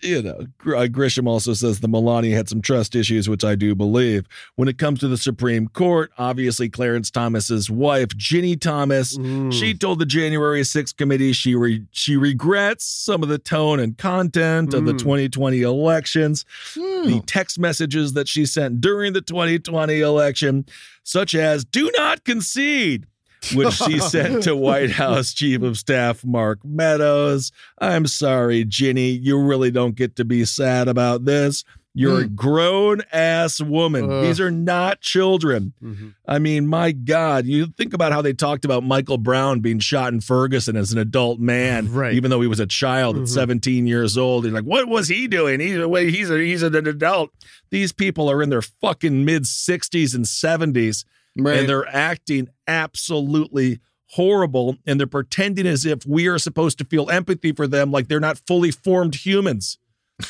You know, uh, Grisham also says the Melania had some trust issues, which I do believe. When it comes to the Supreme Court, obviously Clarence Thomas's wife, Ginny Thomas, Mm. she told the January 6th committee she re- she regrets some of the tone and content of the Mm. 2020 elections Hmm. the text messages that she sent during the 2020 election, such as do not concede, which she sent to White House Chief of Staff Mark Meadows. I'm sorry, Ginny, you really don't get to be sad about this. You're a grown ass woman. Ugh. These are not children. Mhm. I mean, my God, you think about how they talked about Michael Brown being shot in Ferguson as an adult man, Right. even though he was a child Mhm. at 17 years old. He's like, what was he doing? He's a he's a, he's an adult. These people are in their fucking mid 60s and 70s, Right. and they're acting absolutely horrible, and they're pretending as if we are supposed to feel empathy for them, like they're not fully formed humans.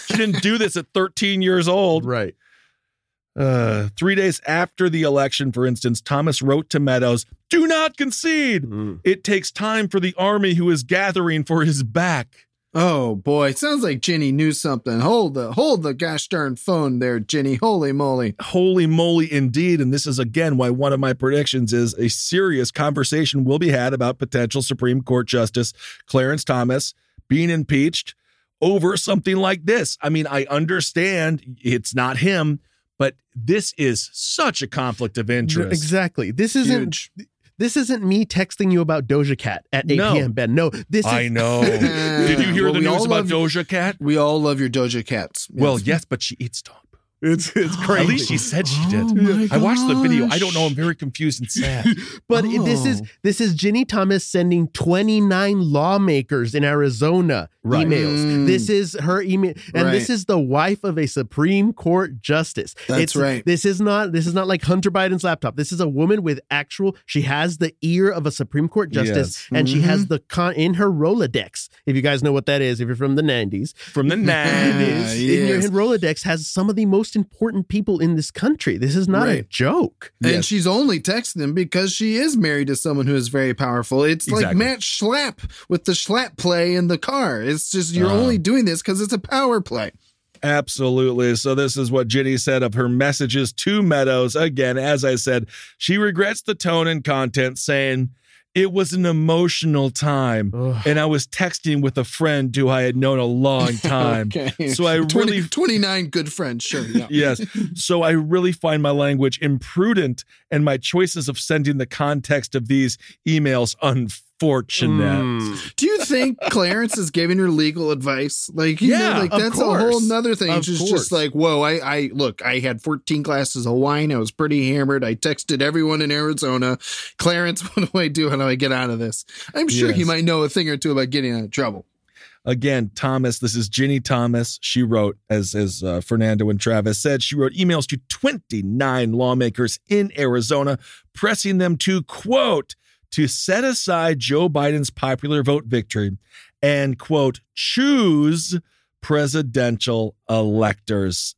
She didn't do this at 13 years old. Right. Uh, three days after the election, for instance, Thomas wrote to Meadows, Do not concede. Mm. It takes time for the army who is gathering for his back. Oh boy, sounds like Ginny knew something. Hold the hold the gosh darn phone there, Ginny. Holy moly. Holy moly, indeed. And this is again why one of my predictions is a serious conversation will be had about potential Supreme Court Justice Clarence Thomas being impeached over something like this. I mean, I understand it's not him, but this is such a conflict of interest. Exactly. This isn't Huge. This isn't me texting you about Doja Cat at 8 No. p.m. Ben. No, this is I know. Did you hear Well, the news about Doja Cat? We all love your Doja Cats. Well, Yes. yes, but she eats dog poop. It's it's crazy. At least she said she did. Oh I watched the video. I don't know. I'm very confused and sad. But it- this is Oh. this is Ginny Thomas sending 29 lawmakers in Arizona Right. emails. Mm. This is her email and this is the wife of a Supreme Court justice. That's right. This is not this is not like Hunter Biden's laptop. This is a woman with actual she has the ear of a Supreme Court justice Yes. and she has Mm-hmm. the con in her Rolodex. If you guys know what that is if you're from the 90s. From the 90s. In your yes. Rolodex has some of the most important people in this country. This is not a joke. And Yes. she's only texting them because she is married to someone who is very powerful. It's like Exactly. Matt Schlapp with the Schlapp play in the car. It's just you're Uh. only doing this because it's a power play. Absolutely. So, this is what Ginny said of her messages to Meadows. Again, as I said, she regrets the tone and content, saying, It was an emotional time. Ugh. And I was texting with a friend who I had known a long time. Okay. So, I 20 really. 29 good friends, sure. Yeah. Yes. So I really find my language imprudent and my choices of sending the context of these emails unfortunate. Mm. Do you think Clarence is giving her legal advice? Like, you Yeah, know, like that's a whole course. nother thing. Of just, course. just like, whoa, I, I look, I had 14 glasses of wine. I was pretty hammered. I texted everyone in Arizona. Clarence, what do I do? How do I get out of this? I'm sure he might know a thing or two about getting out of trouble. Again, Thomas, this is Ginny Thomas. She wrote, as as uh, Fernando and Travis said, she wrote emails to 29 lawmakers in Arizona, pressing them to quote to set aside Joe Biden's popular vote victory and quote choose presidential electors.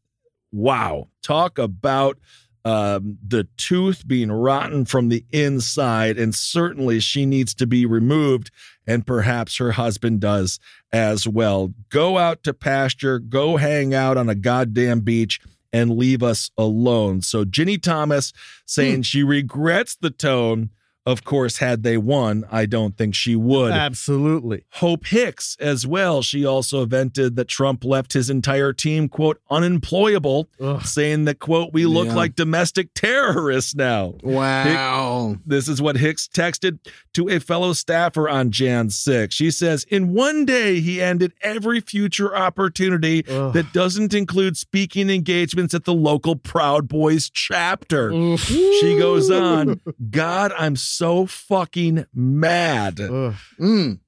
Wow, talk about um, the tooth being rotten from the inside, and certainly she needs to be removed, and perhaps her husband does as well. Go out to pasture, go hang out on a goddamn beach, and leave us alone. So, Ginny Thomas saying she regrets the tone. Of course, had they won, I don't think she would. Absolutely. Hope Hicks as well. She also vented that Trump left his entire team, quote, unemployable, Ugh. saying that, quote, we look Yeah. like domestic terrorists now. Wow. This is what Hicks texted to a fellow staffer on Jan 6. She says, In one day, he ended every future opportunity Ugh. that doesn't include speaking engagements at the local Proud Boys chapter. She goes on, God, I'm so fucking mad. Mm.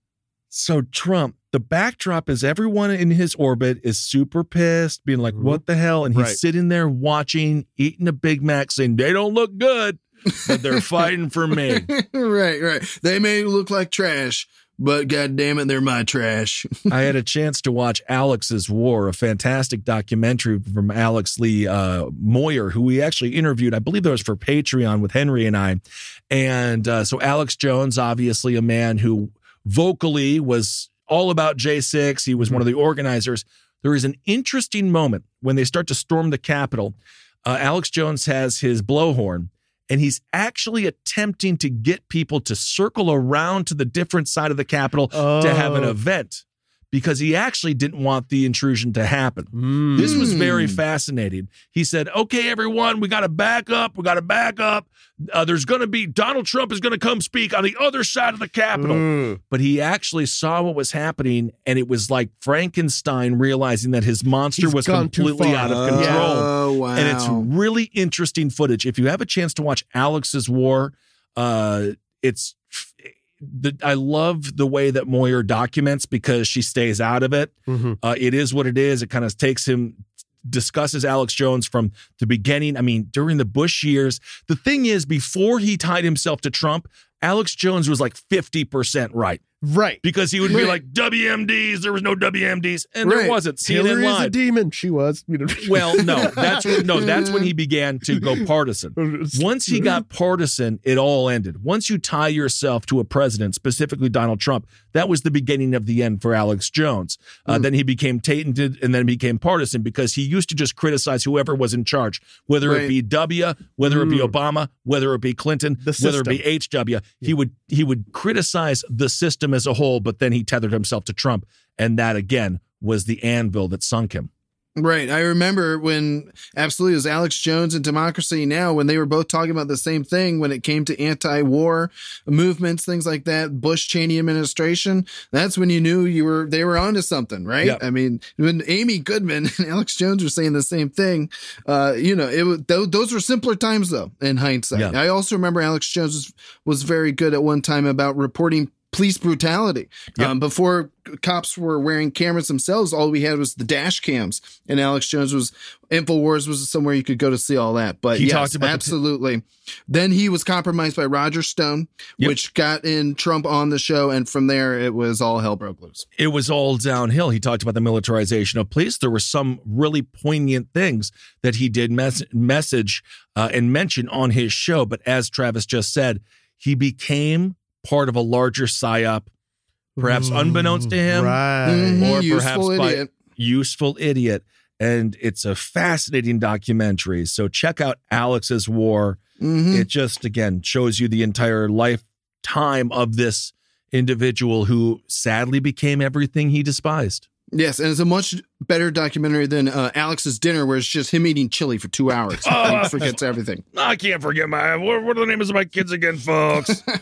So Trump, the backdrop is everyone in his orbit is super pissed, being like, Mhm. "What the hell?" And he's Right. sitting there watching, eating a Big Mac, saying, "They don't look good, but they're fighting for me." right, right. They may look like trash, but god damn it, they're my trash. I had a chance to watch Alex's War, a fantastic documentary from Alex Lee uh, Moyer, who we actually interviewed. I believe that was for Patreon with Henry and I. And uh, so Alex Jones, obviously a man who vocally was all about J6. He was one of the organizers. There is an interesting moment when they start to storm the Capitol. Uh, Alex Jones has his blowhorn, and he's actually attempting to get people to circle around to the different side of the Capitol to have an Oh. event because he actually didn't want the intrusion to happen. Mm. This was very Hmm. fascinating. He said, Okay, everyone, we got to back up. We got to back up. Uh, there's going to be Donald Trump is going to come speak on the other side of the Capitol. Mm. But he actually saw what was happening, and it was like Frankenstein realizing that his monster He's was completely out of control. Oh, wow. And it's really interesting footage. If you have a chance to watch Alex's War, uh, it's the, I love the way that Moyer documents because she stays out of it. Mhm. Uh, it is what it is. It kind of takes him discusses Alex Jones from the beginning. I mean, during the Bush years, the thing is, before he tied himself to Trump, Alex Jones was like 50% right Right. because he would be like WMDs. There was no WMDs, and Right. there wasn't. CNN Hillary is a lied. demon. She was. You know. Well, no, that's when, no, that's when he began to go partisan. Once he got partisan, it all ended. Once you tie yourself to a president, specifically Donald Trump, that was the beginning of the end for Alex Jones. Uh, Hmm. Then he became tainted and then became partisan because he used to just criticize whoever was in charge, whether Right. it be W, whether it be Mm. Obama, whether it be Clinton, whether it be. HW. He would he would criticize the system as a whole, but then he tethered himself to Trump, and that again was the anvil that sunk him. Right. I remember when absolutely it was Alex Jones and Democracy Now! when they were both talking about the same thing when it came to anti war movements, things like that, Bush Cheney administration. That's when you knew you were they were onto something, right? Yep. I mean, when Amy Goodman and Alex Jones were saying the same thing, uh, you know, it was th- those were simpler times though, in hindsight. Yeah. I also remember Alex Jones was, was very good at one time about reporting police brutality. Yep. Um, before cops were wearing cameras themselves, all we had was the dash cams. And Alex Jones was Infowars was somewhere you could go to see all that. But He yes, talked about the- absolutely. then he was compromised by Roger Stone, Yep. which got in Trump on the show, and from there it was all hell broke loose. it was all downhill. He talked about the militarization of police. There were some really poignant things that he did mes- message uh, and mention on his show. But as Travis just said, he became part of a larger psyop, perhaps unbeknownst to him, Right. Mhm, or useful perhaps by idiot. useful idiot. And it's a fascinating documentary. So check out Alex's War. Mhm. It just again shows you the entire lifetime of this individual who sadly became everything he despised. Yes, and it's a much better documentary than uh, Alex's Dinner, where it's just him eating chili for two hours. Oh. he forgets everything. I can't forget my what, what are the names of my kids again, folks?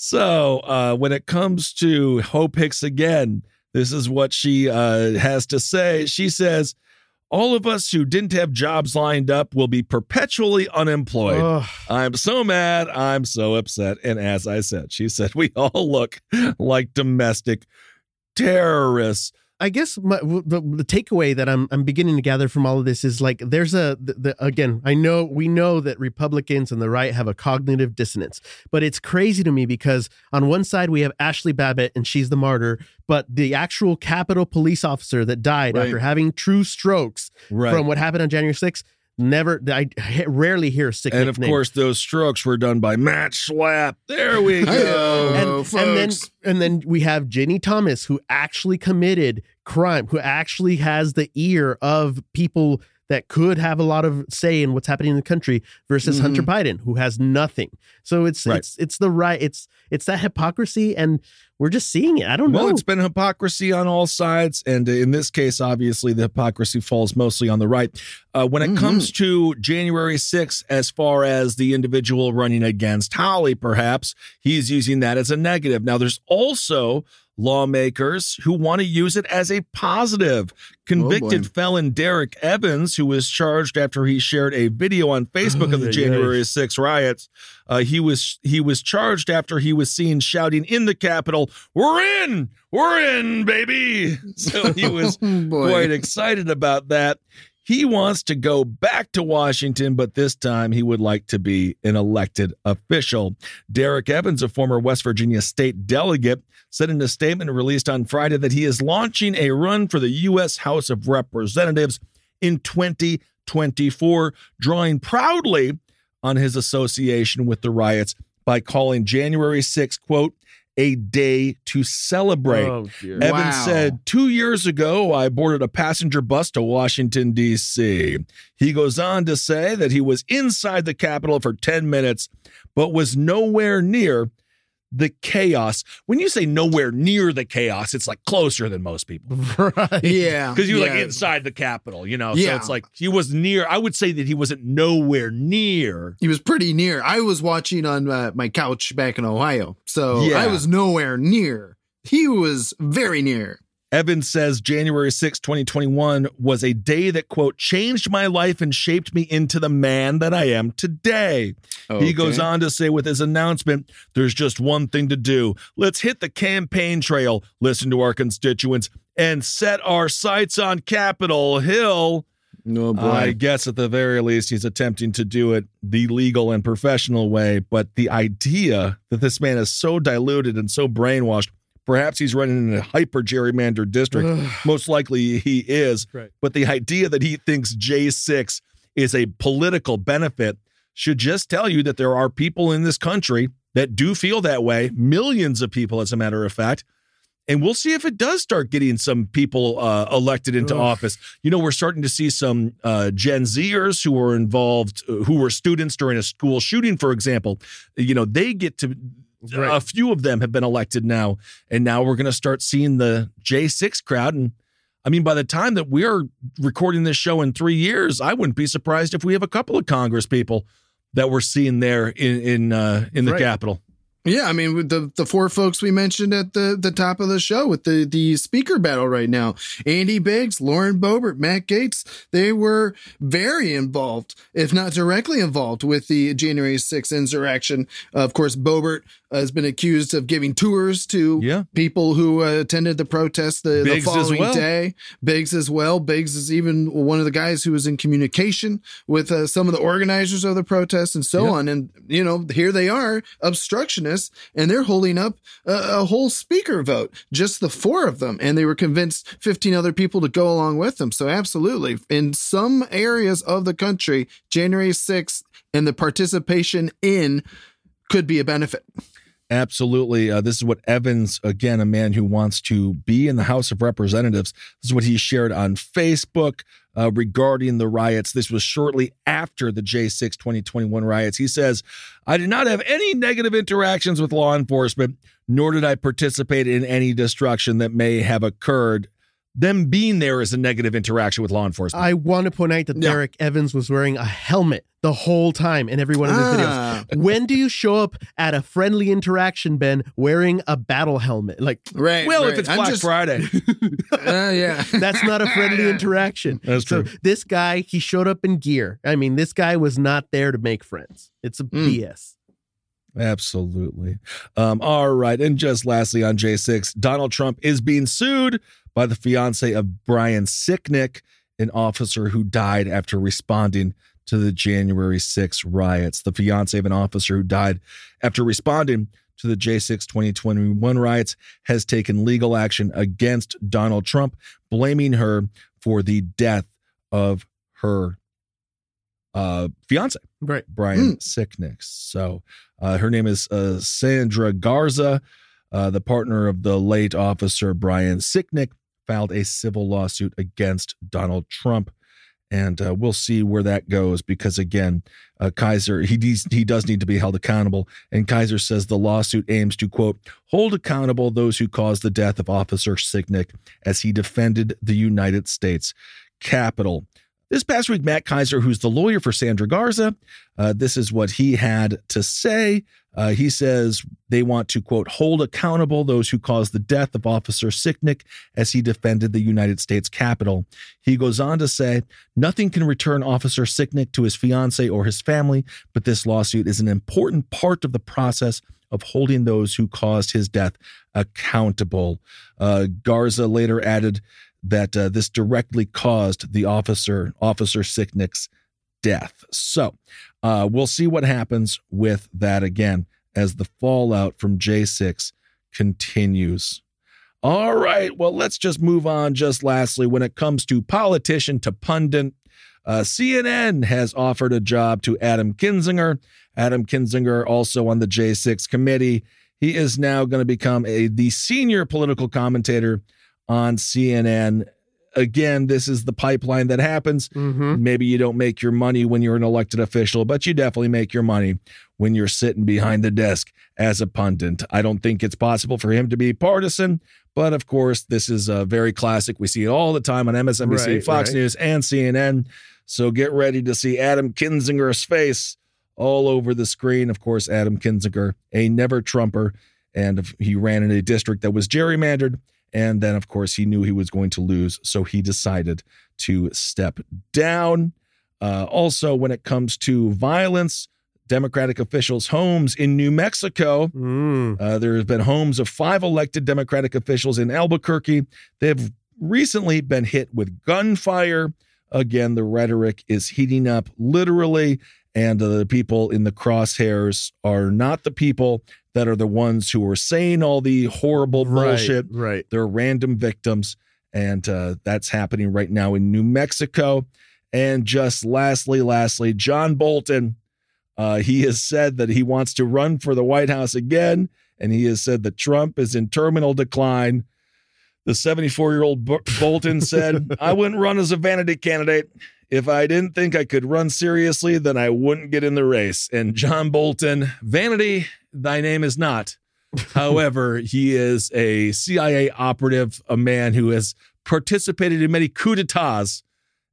so uh, when it comes to Hope Hicks again, this is what she uh, has to say. She says, "All of us who didn't have jobs lined up will be perpetually unemployed. Ugh. I'm so mad. I'm so upset." And as I said, she said, "We all look like domestic terrorists." I guess my, the, the takeaway that I'm I'm beginning to gather from all of this is like there's a the, the, again I know we know that Republicans and the right have a cognitive dissonance, but it's crazy to me because on one side we have Ashli Babbitt and she's the martyr, but the actual Capitol police officer that died Right. after having true strokes Right. from what happened on January 6th never I rarely hear a sick and of course, those strokes were done by Matt Schlapp. There we go. And, Oh, and then folks. and then we have Ginny Thomas who actually committed crime, who actually has the ear of people that could have a lot of say in what's happening in the country versus Mhm. Hunter Biden who has nothing. So it's Right. it's it's the right it's it's that hypocrisy and we're just seeing it. I don't Well, know. Well, it's been hypocrisy on all sides. And in this case, obviously, the hypocrisy falls mostly on the right. Uh, when it Mhm. comes to January 6th, as far as the individual running against Hawley, perhaps, he's using that as a negative. Now, there's also lawmakers who want to use it as a positive. Convicted boy. felon Derek Evans, who was charged after he shared a video on Facebook of the ay. January 6 riots, uh, he was he was charged after he was seen shouting in the Capitol, "We're in, we're in, baby!" So he was Oh, quite excited about that. He wants to go back to Washington, but this time he would like to be an elected official. Derek Evans, a former West Virginia state delegate, said in a statement released on Friday that he is launching a run for the U.S. House of Representatives in 2024, drawing proudly on his association with the riots by calling January 6th, quote, a day to celebrate. Oh, dear. Evans Wow. said, Two years ago, I boarded a passenger bus to Washington, D.C. He goes on to say that he was inside the Capitol for 10 minutes, but was nowhere near the chaos. When you say nowhere near the chaos, it's like closer than most people right. Yeah. because you're like inside the Capitol, you know? Yeah. So it's like he was near. I would say that he wasn't nowhere near. He was pretty near. I was watching on uh, my couch back in Ohio, so Yeah. I was nowhere near. He was very near. Evans says January 6, 2021 was a day that, quote, changed my life and shaped me into the man that I am today. He goes on to say with his announcement, there's just one thing to do. Let's hit the campaign trail, listen to our constituents, and set our sights on Capitol Hill. Oh boy. I guess at the very least, he's attempting to do it the legal and professional way. But the idea that this man is so diluted and so brainwashed, perhaps he's running in a hyper gerrymandered district. Most likely he is. Right. But the idea that he thinks J6 is a political benefit should just tell you that there are people in this country that do feel that way. Millions of people, as a matter of fact. And we'll see if it does start getting some people uh, elected into Ugh. office. You know, we're starting to see some uh, Gen Zers who were involved, uh, who were students during a school shooting, for example. You know, they get to, Right. a few of them have been elected now. And now we're going to start seeing the J6 crowd. And I mean, by the time that we're recording this show in three years, I wouldn't be surprised if we have a couple of Congress people that we're seeing there in in uh, in the Right. Capitol. Yeah, I mean, the the four folks we mentioned at the the top of the show with the the speaker battle right now, Andy Biggs, Lauren Boebert, Matt Gaetz, they were very involved, if not directly involved, with the January 6th insurrection. of course, Boebert has been accused of giving tours to Yeah. people who uh, attended the protest the, the following well. day. Biggs as well. Biggs is even one of the guys who was in communication with uh, some of the organizers of the protest and so Yeah. on. And, you know, here they are, obstructionists, and they're holding up a, a whole speaker vote, just the four of them. And they were convinced 15 other people to go along with them. So, absolutely. In some areas of the country, January 6th and the participation in could be a benefit. Absolutely. Uh, this is what Evans, again, a man who wants to be in the House of Representatives, this is what he shared on Facebook uh, regarding the riots. This was shortly after the J6 2021 riots. He says, I did not have any negative interactions with law enforcement, nor did I participate in any destruction that may have occurred. Them being there is a negative interaction with law enforcement. I want to point out that Yeah. Derek Evans was wearing a helmet the whole time in every one of his Ah. videos. When do you show up at a friendly interaction, Ben, wearing a battle helmet? Like, Right. well, right. if it's Black just- Friday. Uh, yeah. that's not a friendly interaction. That's So true. this guy, he showed up in gear. I mean, this guy was not there to make friends. It's a BS. Absolutely. Um, all right. And just lastly on J6, Donald Trump is being sued by the fiance of Brian Sicknick, an officer who died after responding to the January 6 riots. The fiance of an officer who died after responding to the J6 2021 riots has taken legal action against Donald Trump, blaming her for the death of her uh, fiance. Right. Brian Sicknick. So uh, her name is uh, Sandra Garza, uh, the partner of the late officer Brian Sicknick, filed a civil lawsuit against Donald Trump. And uh, we'll see where that goes because again, uh, Kaiser he needs, he does need to be held accountable. And Kaiser says the lawsuit aims to quote hold accountable those who caused the death of Officer Sicknick as he defended the United States Capitol. This past week, Matt Kaiser, who's the lawyer for Sandra Garza, uh, this is what he had to say. Uh, he says they want to, quote, hold accountable those who caused the death of Officer Sicknick as he defended the United States Capitol. He goes on to say, nothing can return Officer Sicknick to his fiance or his family, but this lawsuit is an important part of the process of holding those who caused his death accountable. Uh, Garza later added that uh, this directly caused the officer, Officer Sicknick's death. So uh, we'll see what happens with that again as the fallout from J6 continues. All right, well, let's just move on. Just lastly, when it comes to politician to pundit, uh, CNN has offered a job to Adam Kinzinger. Adam Kinzinger, also on the J6 committee, he is now going to become a the senior political commentator on CNN. Again, this is the pipeline that happens. Mm-hmm. Maybe you don't make your money when you're an elected official, but you definitely make your money when you're sitting behind the desk as a pundit. I don't think it's possible for him to be partisan, but of course, this is a very classic. We see it all the time on MSNBC, Right, Fox right. News, and CNN. So get ready to see Adam Kinzinger's face all over the screen. Of course, Adam Kinzinger, a never Trumper, and he ran in a district that was gerrymandered. And then, of course, he knew he was going to lose. So he decided to step down. Uh, also, when it comes to violence, Democratic officials' homes in New Mexico, uh, there have been homes of five elected Democratic officials in Albuquerque. They have recently been hit with gunfire. Again, the rhetoric is heating up literally, and the people in the crosshairs are not the people that are the ones who are saying all the horrible Right, bullshit. right. They're random victims, and uh, that's happening right now in New Mexico. And just lastly, lastly, John Bolton, uh, he has said that he wants to run for the White House again, and he has said that Trump is in terminal decline. The 74 year old Bolton said, I wouldn't run as a vanity candidate. If I didn't think I could run seriously, then I wouldn't get in the race. And John Bolton, vanity, thy name is not. However, he is a CIA operative, a man who has participated in many coups d'etats,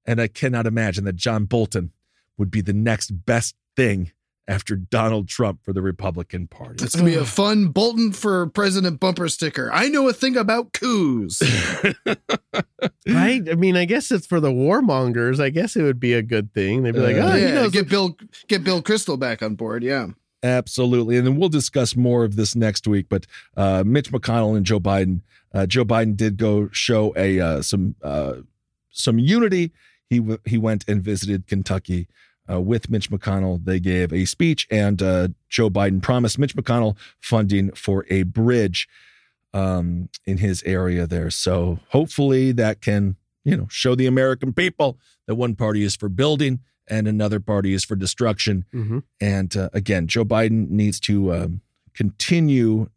and I cannot imagine that John Bolton would be the next best thing after Donald Trump for the Republican Party. It's gonna be a fun Bolton for president bumper sticker. I know a thing about coups. right? I mean, I guess it's for the warmongers. I guess it would be a good thing. They'd be like, Uh, oh, yeah, he knows get Bill get Bill Kristol back on board. Yeah. Absolutely. And then we'll discuss more of this next week. But uh, Mitch McConnell and Joe Biden, uh, Joe Biden did go show a uh, some uh, some unity. He w- he went and visited Kentucky uh, with Mitch McConnell. They gave a speech, and uh, Joe Biden promised Mitch McConnell funding for a bridge um, in his area there. So hopefully that can you know show the American people that one party is for building and another party is for destruction. Mhm. And uh, again, Joe Biden needs to um, continue.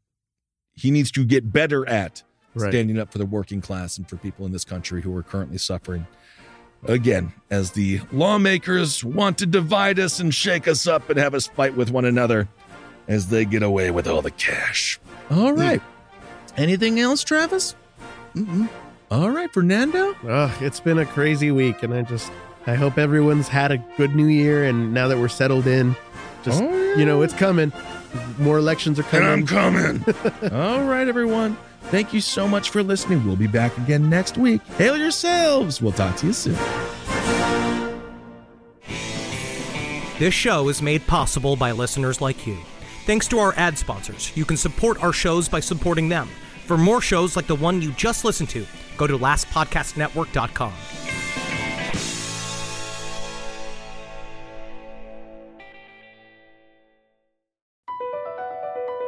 He needs to get better at Right. standing up for the working class and for people in this country who are currently suffering. Again, as the lawmakers want to divide us and shake us up and have us fight with one another as they get away with all the cash. All hmm. right. Anything else, Travis? Mm-mm. All right, Fernando. Ugh, it's been a crazy week, and I just I hope everyone's had a good new year, and now that we're settled in, just Oh, you know, it's coming. More elections are coming. And I'm coming. All right, everyone. Thank you so much for listening. We'll be back again next week. Hail yourselves. We'll talk to you soon. This show is made possible by listeners like you. Thanks to our ad sponsors, you can support our shows by supporting them. For more shows like the one you just listened to, go to lastpodcastnetwork.com.